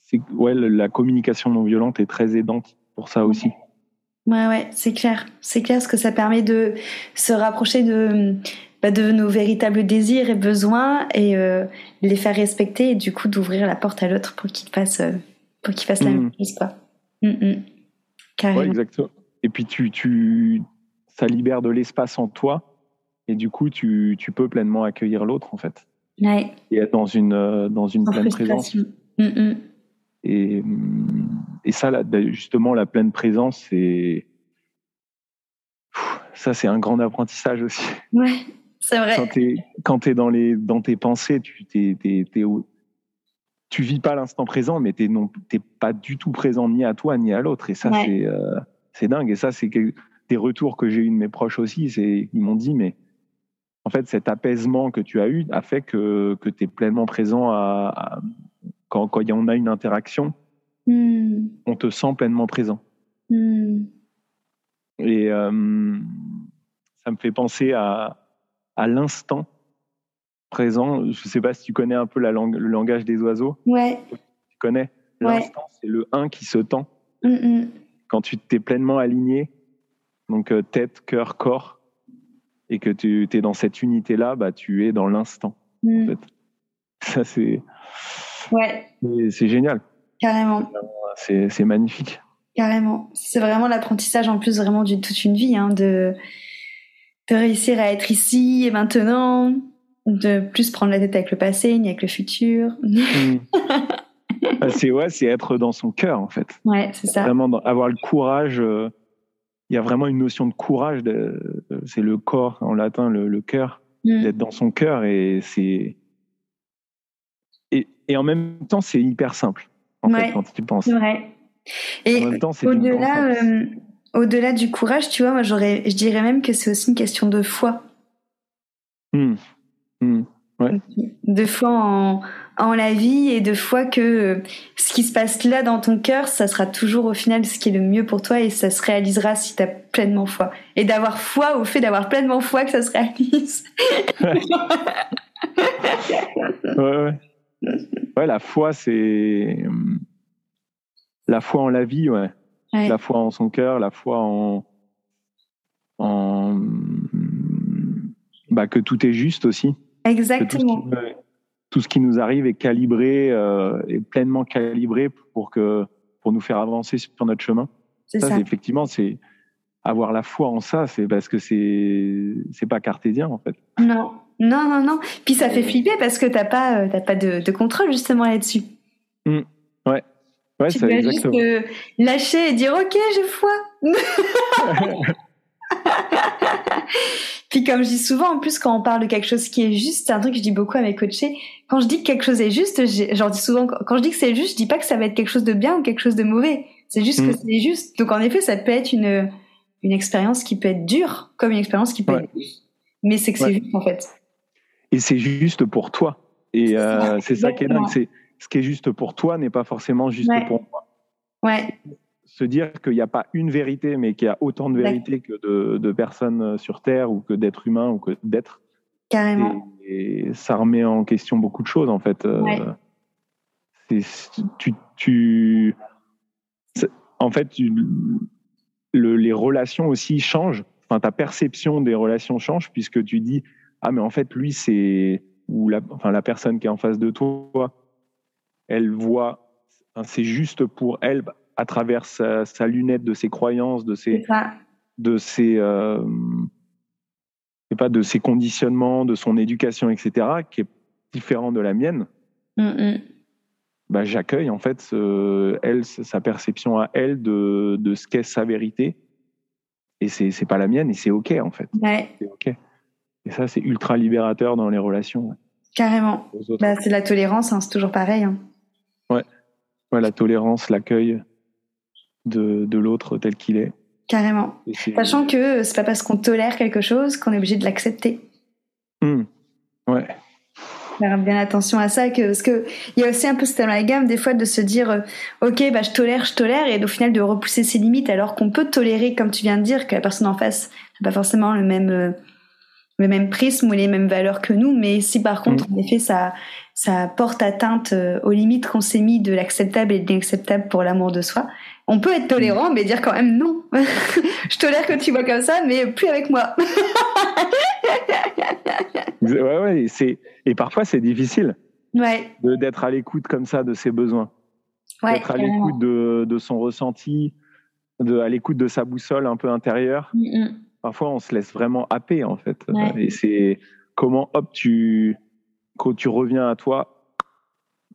c'est ouais, la communication non violente est très aidante pour ça aussi. Ouais, ouais, c'est clair. C'est clair, ce que ça permet de se rapprocher de, bah, de nos véritables désirs et besoins et euh, les faire respecter et du coup d'ouvrir la porte à l'autre pour qu'il fasse, pour qu'il fasse la mm. même chose, quoi. Mm, Carrément. exactement. Et puis, tu, tu, ça libère de l'espace en toi. Et du coup, tu, tu peux pleinement accueillir l'autre, en fait. Ouais. Et être dans une, euh, dans une pleine présence. Mm, mm. Et, et ça, là, justement, la pleine présence, c'est. Ça, c'est un grand apprentissage aussi. Ouais, c'est vrai. Quand tu es, dans, les, dans tes pensées, tu t'es, t'es, tu vis pas l'instant présent, mais tu n'es pas du tout présent ni à toi ni à l'autre. Et ça, c'est. Euh, c'est dingue. Et ça, c'est des retours que j'ai eu de mes proches aussi. Ils m'ont dit, mais en fait, cet apaisement que tu as eu a fait que, que tu es pleinement présent à, quand, quand on a une interaction, hmm. on te sent pleinement présent. Hmm. Et euh, ça me fait penser à, à l'instant présent. Je ne sais pas si tu connais un peu la langue, le langage des oiseaux. Ouais. Tu connais? L'instant, c'est le 1 qui se tend. Hmm, quand tu t'es pleinement aligné, donc euh, tête, cœur, corps, et que tu es dans cette unité-là, bah, tu es dans l'instant. En mm. fait. Ça, c'est. Ouais. C'est génial. Carrément. C'est magnifique. Carrément. C'est vraiment l'apprentissage en plus vraiment d'une toute une vie, hein, de, de réussir à être ici et maintenant, de plus prendre la tête avec le passé ni avec le futur. Mm. [LAUGHS] Ah, c'est ouais, c'est être dans son cœur en fait. Ouais, c'est ça. Vraiment avoir le courage. Euh, il y a vraiment une notion de courage. De, c'est le corps en latin, le, cœur, mm. d'être dans son cœur et c'est et, et, en même temps c'est hyper simple en fait quand tu penses. Ouais. Et au-delà, euh, au-delà du courage, tu vois, moi j'aurais, je dirais même que c'est aussi une question de foi. Mmh. Mmh. Ouais. De foi en, en la vie et de foi que euh, ce qui se passe là dans ton cœur, ça sera toujours au final ce qui est le mieux pour toi et ça se réalisera si tu as pleinement foi. Et d'avoir foi au fait d'avoir pleinement foi que ça se réalise. [LAUGHS] ouais. ouais, la foi, c'est la foi en la vie, ouais. La foi en son cœur, la foi en, en... Bah, que tout est juste aussi. Exactement tout ce qui nous arrive est calibré, euh, est pleinement calibré pour que pour nous faire avancer sur notre chemin. Ça, ça. effectivement, c'est avoir la foi en ça, c'est parce que c'est c'est pas cartésien en fait. Non, Non, non, non. Puis ça fait flipper parce que t'as pas, euh, pas de, contrôle justement là-dessus. Mmh. Ouais. Ouais, tu peux juste euh, lâcher et dire ok, j'ai foi. [LAUGHS] [LAUGHS] Puis comme je dis souvent, en plus quand on parle de quelque chose qui est juste, c'est un truc que je dis beaucoup à mes coachés. Quand je dis que quelque chose est juste, j'en dis souvent, quand je dis que c'est juste, je dis pas que ça va être quelque chose de bien ou quelque chose de mauvais. C'est juste que mm. c'est juste. Donc en effet, ça peut être une une expérience qui peut être dure, comme une expérience qui peut être douce. Mais c'est que c'est juste en fait. Et c'est juste pour toi. Et c'est ça, euh, qui est dingue. C'est ce qui est juste pour toi n'est pas forcément juste pour moi. Ouais se dire qu'il n'y a pas une vérité, mais qu'il y a autant de vérités que de, personnes euh, sur Terre ou que d'êtres humains ou que d'êtres. Carrément. Et, ça remet en question beaucoup de choses, en fait. Euh, tu, tu, en fait, les relations aussi changent. Enfin, ta perception des relations change puisque tu dis ah mais en fait lui c'est ou la, enfin la personne qui est en face de toi, elle voit c'est juste pour elle à travers sa, lunette de ses croyances, de ses, de ses, euh, pas, de ses conditionnements, de son éducation, etc., qui est différent de la mienne. Bah, j'accueille en fait elle, sa perception à elle de, de ce qu'est sa vérité. Et c'est pas la mienne et c'est ok en fait. C'est ok. Et ça c'est ultra libérateur dans les relations. Carrément. Bah, c'est la tolérance, hein, c'est toujours pareil. Hein. Ouais. ouais. La tolérance, l'accueil de, de l'autre tel qu'il est. Carrément. Sachant que c'est pas parce qu'on tolère quelque chose qu'on est obligé de l'accepter. Mmh. Ouais. Faire bien attention à ça, que, parce que il y a aussi un peu cette amalgame des fois de se dire, euh, ok, bah je tolère, je tolère, et au final de repousser ses limites, alors qu'on peut tolérer, comme tu viens de dire, que la personne en face n'a pas forcément le même euh, le même prisme ou les mêmes valeurs que nous, mais si par contre, mmh. en effet, ça ça porte atteinte euh, aux limites qu'on s'est mis de l'acceptable et de l'inacceptable pour l'amour de soi, on peut être tolérant, mais dire quand même non. [LAUGHS] je tolère que tu vois comme ça, mais plus avec moi. [LAUGHS] ouais, ouais, c'est et parfois c'est difficile. Ouais. d'être à l'écoute comme ça de ses besoins. Ouais, d'être à l'écoute de, de, son ressenti, de, à l'écoute de sa boussole un peu intérieure. Mm, mm. Parfois, on se laisse vraiment happer en fait. Et c'est comment, hop, tu quand tu reviens à toi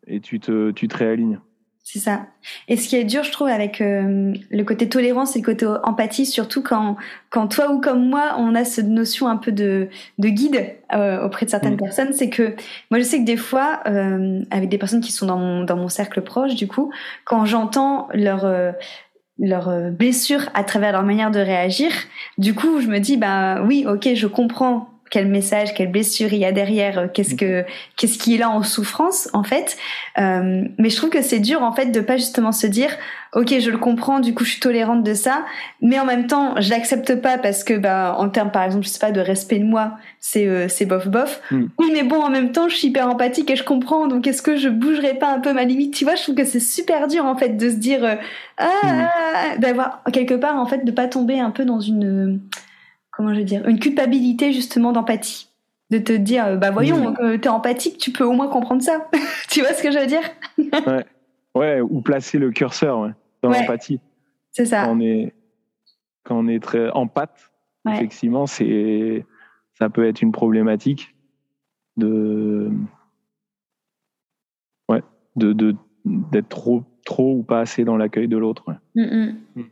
et tu te, tu te réalignes. C'est ça. Et ce qui est dur, je trouve, avec euh, le côté tolérance et le côté empathie, surtout quand, quand toi ou comme moi, on a cette notion un peu de, de guide euh, auprès de certaines personnes, c'est que moi, je sais que des fois, euh, avec des personnes qui sont dans mon, dans mon cercle proche, du coup, quand j'entends leur leur blessure à travers leur manière de réagir, du coup, je me dis, bah oui, ok, je comprends quel message, quelle blessure il y a derrière, euh, qu'est-ce que qu'est-ce qui est là en souffrance en fait. Euh, mais je trouve que c'est dur en fait de pas justement se dire ok je le comprends, du coup je suis tolérante de ça, mais en même temps je l'accepte pas parce que bah en termes par exemple je sais pas de respect de moi c'est euh, c'est bof bof. Mm. Oui mais bon en même temps je suis hyper empathique et je comprends donc est-ce que je bougerai pas un peu ma limite? Tu vois je trouve que c'est super dur en fait de se dire euh, ah, mm. ah d'avoir quelque part en fait de pas tomber un peu dans une comment je veux dire, une culpabilité justement d'empathie. De te dire, euh, bah voyons, tu euh, t'es empathique, tu peux au moins comprendre ça. [LAUGHS] tu vois ce que je veux dire? Ouais. ouais, ou placer le curseur dans l'empathie. C'est ça. Quand on est, quand on est très empathe, effectivement, c'est, ça peut être une problématique de, ouais, de, d'être trop, trop ou pas assez dans l'accueil de l'autre. Mm, mm. Mm.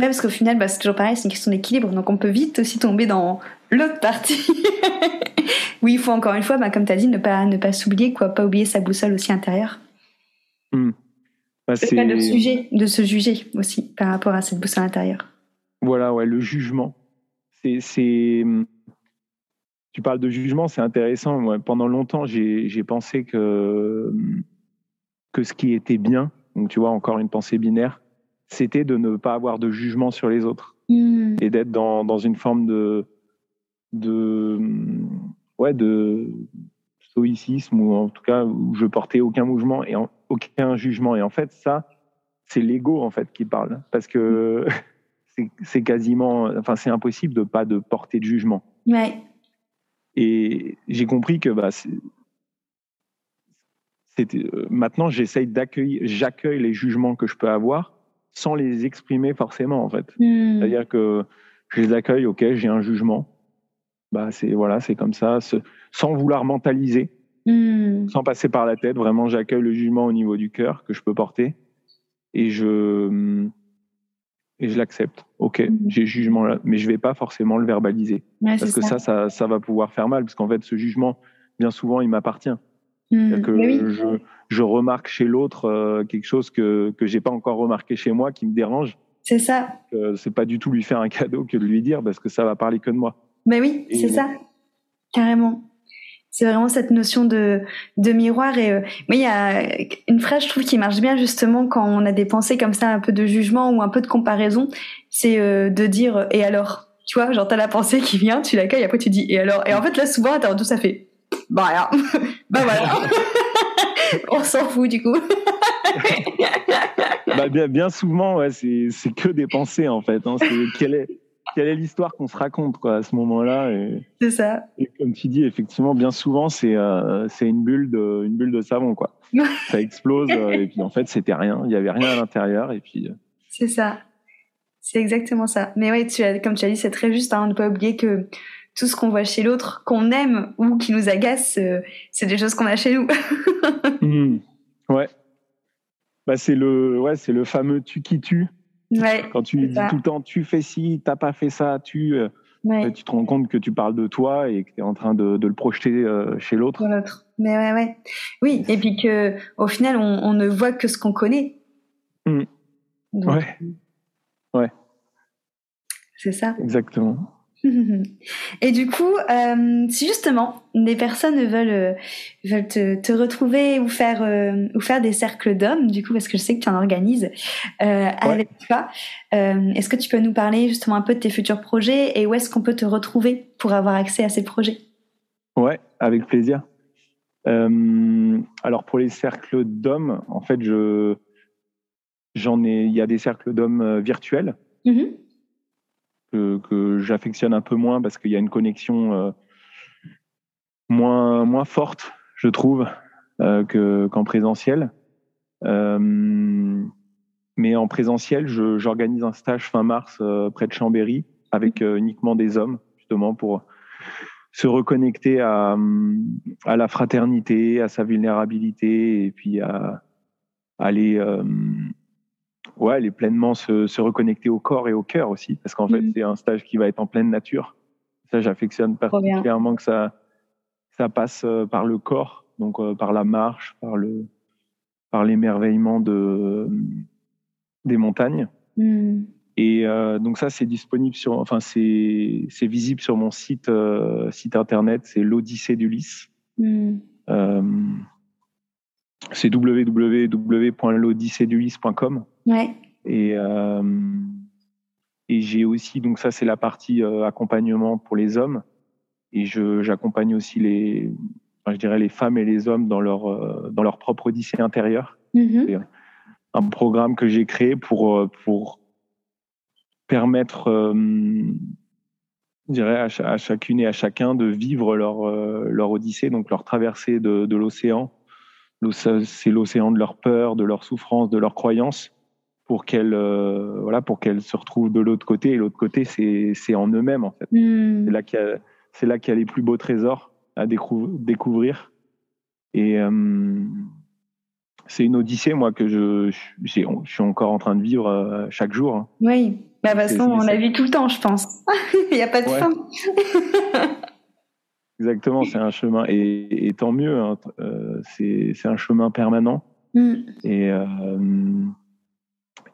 Carrément parce qu'au final, bah, c'est toujours pareil, c'est une question d'équilibre. Donc on peut vite aussi tomber dans l'autre partie. [LAUGHS] oui, il faut encore une fois, bah, comme tu as dit, ne pas, ne pas s'oublier, quoi, pas oublier sa boussole aussi intérieure. Hmm. Bah, c'est pas de, sujet, de se juger aussi par rapport à cette boussole intérieure. Voilà, ouais, le jugement. C'est, hmm, Tu parles de jugement, c'est intéressant. pendant longtemps, j'ai pensé que, hmm, que ce qui était bien, donc tu vois, encore une pensée binaire, c'était de ne pas avoir de jugement sur les autres hmm. et d'être dans, dans, une forme de, de, ouais, de stoïcisme ou en tout cas où je portais aucun mouvement et aucun jugement. Et en fait, ça, c'est l'ego en fait qui parle parce que [LAUGHS] c'est quasiment, enfin, c'est impossible de pas de porter de jugement. Ouais. Et j'ai compris que bah, euh, maintenant j'essaye d'accueillir, j'accueille les jugements que je peux avoir sans les exprimer forcément en fait. Hmm. C'est-à-dire que je les accueille, ok, j'ai un jugement. bah c'est voilà, c'est comme ça, sans vouloir mentaliser, hmm. sans passer par la tête. Vraiment, j'accueille le jugement au niveau du cœur que je peux porter et je et je l'accepte. Ok, hmm. j'ai jugement là, mais je vais pas forcément le verbaliser parce que ça. ça. ça, va pouvoir faire mal parce qu'en fait, ce jugement, bien souvent, il m'appartient. Hmm. Que je, je, remarque chez l'autre euh, quelque chose que que j'ai pas encore remarqué chez moi qui me dérange. C'est ça. Euh, c'est pas du tout lui faire un cadeau que de lui dire parce que ça va parler que de moi. Mais oui, c'est ça, carrément. C'est vraiment cette notion de, de miroir. Et euh, mais il y a une phrase, je trouve, qui marche bien justement quand on a des pensées comme ça, un peu de jugement ou un peu de comparaison. C'est euh, de dire et alors, tu vois, genre t'as la pensée qui vient, tu l'accueilles, après tu dis et alors? Et en fait là, souvent, t'as tout ça fait. Bah rien, [LAUGHS] bah voilà. [LAUGHS] on s'en fout du coup. [LAUGHS] bah, bien, bien souvent, ouais, c'est que des pensées en fait. Hein. Quelle est quelle est l'histoire qu'on se raconte quoi, à ce moment-là C'est ça. Et comme tu dis, effectivement, bien souvent, c'est euh, c'est une bulle de une bulle de savon quoi. ça explose euh, et puis en fait, c'était rien. Il y avait rien à l'intérieur et puis. Euh, c'est ça. C'est exactement ça. Mais tu as, comme tu as dit, c'est très juste. Hein, ne pas oublier que tout ce qu'on voit chez l'autre, qu'on aime ou qui nous agace, c'est des choses qu'on a chez nous. [LAUGHS] Mmh. Ouais. Bah c'est le ouais, c'est le fameux tu qui tue quand tu dis tout le temps, tu fais ci, t'as pas fait ça, tu, euh, euh, tu te rends compte que tu parles de toi et que tu es en train de, de le projeter euh, chez l'autre. Mais ouais, ouais. Oui, et puis que au final, on, on ne voit que ce qu'on connaît. Mmh. ouais. Ouais. C'est ça. Exactement. Et du coup, euh, si justement des personnes veulent euh, veulent te, te retrouver ou faire euh, ou faire des cercles d'hommes, du coup, parce que je sais que tu en organises avec toi, est-ce que tu peux nous parler justement un peu de tes futurs projets et où est-ce qu'on peut te retrouver pour avoir accès à ces projets? Ouais, avec plaisir. alors pour les cercles d'hommes, en fait, je j'en ai, il y a des cercles d'hommes virtuels. Mmh que, j'affectionne un peu moins parce qu'il y a une connexion euh, moins, moins forte, je trouve, euh, qu'en présentiel. Euh, mais en présentiel, j'organise un stage fin mars près de Chambéry avec uniquement des hommes, justement pour se reconnecter à, à la fraternité, à sa vulnérabilité et puis à, aller ouais, elle est pleinement se, se, reconnecter au corps et au cœur aussi, parce qu'en fait, mm. c'est un stage qui va être en pleine nature. Ça, j'affectionne particulièrement que ça, ça passe euh, par le corps, donc euh, par la marche, par le, par l'émerveillement de des montagnes. Mm. Et euh, donc ça, c'est disponible sur, enfin, c'est c'est visible sur mon site site internet, c'est l'Odyssée d'Ulysse. Mm. C'est www.l'odyssée-d'Ulysse.com. Ouais. Et, euh, et j'ai aussi, donc ça c'est la partie euh, accompagnement pour les hommes. Et je, j'accompagne aussi les, je dirais les femmes et les hommes dans leur, euh, dans leur propre odyssée intérieure. Mm-hmm. un programme que j'ai créé pour, pour permettre, je dirais, à, à, chacune et à chacun de vivre leur, leur odyssée, donc leur traversée de, de l'océan. C'est l'océan de leur peur, de leur souffrance, de leurs croyances pour qu'elles euh, voilà pour qu'elles se retrouvent de l'autre côté et l'autre côté c'est en eux-mêmes en fait. Hmm. c'est là qu'il y qu'il y a les plus beaux trésors à découvrir. Et euh, c'est une odyssée moi que je je suis encore en train de vivre euh, chaque jour hein. oui. Bah, de toute façon on la vit tout le temps je pense. [LAUGHS] Il n'y a pas de fin [LAUGHS] exactement c'est un chemin et, tant mieux hein. c'est c'est un chemin permanent hmm. et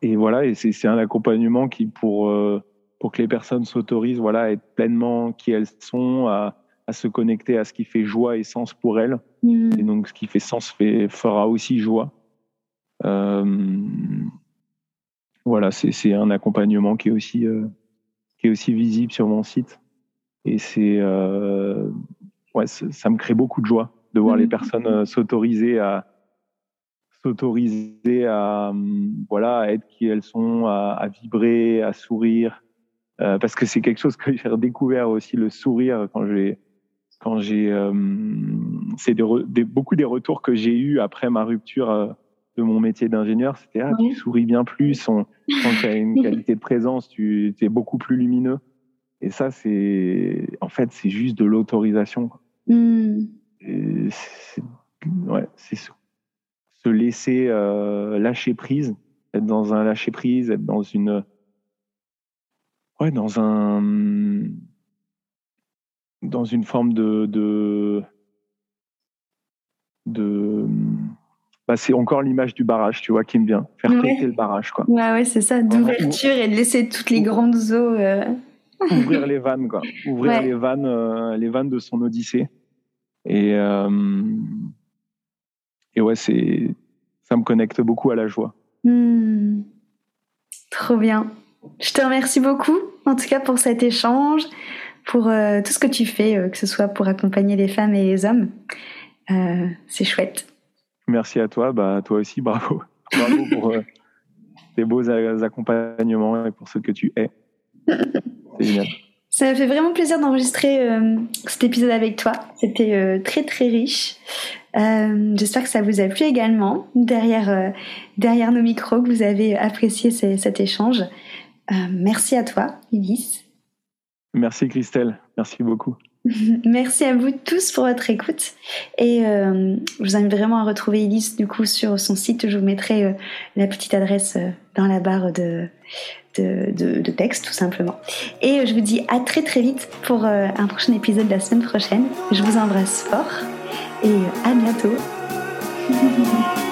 et voilà, et c'est un accompagnement qui, pour, euh, pour que les personnes s'autorisent voilà, à être pleinement qui elles sont, à, à, se connecter à ce qui fait joie et sens pour elles. Mmh. Et donc, ce qui fait sens fait, fera aussi joie. Euh, voilà, c'est un accompagnement qui est aussi, euh, qui est aussi visible sur mon site. Et c'est, euh, ouais, ça me crée beaucoup de joie de voir les mmh. personnes euh, s'autoriser à, s'autoriser à voilà à être qui elles sont, à, à vibrer, à sourire, euh, parce que c'est quelque chose que j'ai redécouvert aussi le sourire quand j'ai quand j'ai euh, c'est des, beaucoup des retours que j'ai eu après ma rupture de mon métier d'ingénieur, c'était ah, tu souris bien plus, on, quand tu as une [LAUGHS] qualité de présence, tu es beaucoup plus lumineux. Et ça, c'est en fait, c'est juste de l'autorisation. Mm. Ouais, c'est se laisser euh, lâcher prise, être dans un lâcher prise, être dans une ouais, dans un dans une forme de de, de bah, c'est encore l'image du barrage, tu vois, qui me vient. Faire péter le barrage, quoi. Ouais, ouais, c'est ça, d'ouverture et de laisser toutes les grandes eaux. Euh. Ouvrir les vannes, quoi. Ouvrir les vannes, euh, les vannes de son Odyssée. Et, euh, et ouais, c'est, ça me connecte beaucoup à la joie. Hmm. Trop bien. Je te remercie beaucoup, en tout cas, pour cet échange, pour tout ce que tu fais, que ce soit pour accompagner les femmes et les hommes. c'est chouette. Merci à toi, bah, toi aussi, bravo. [LAUGHS] Bravo pour euh, tes beaux accompagnements et pour ce que tu es. [LAUGHS] C'est génial. Ça me fait vraiment plaisir d'enregistrer euh, cet épisode avec toi. C'était euh, très très riche. J'espère que ça vous a plu également derrière, derrière nos micros, que vous avez apprécié cet échange. merci à toi, Ibis. Merci Christelle, merci beaucoup. [LAUGHS] Merci à vous tous pour votre écoute. Et euh, je vous invite vraiment à retrouver Elise du coup sur son site. Je vous mettrai euh, la petite adresse euh, dans la barre de, de, texte tout simplement. Et je vous dis à très très vite pour un prochain épisode la semaine prochaine. Je vous embrasse fort et à bientôt. [LAUGHS]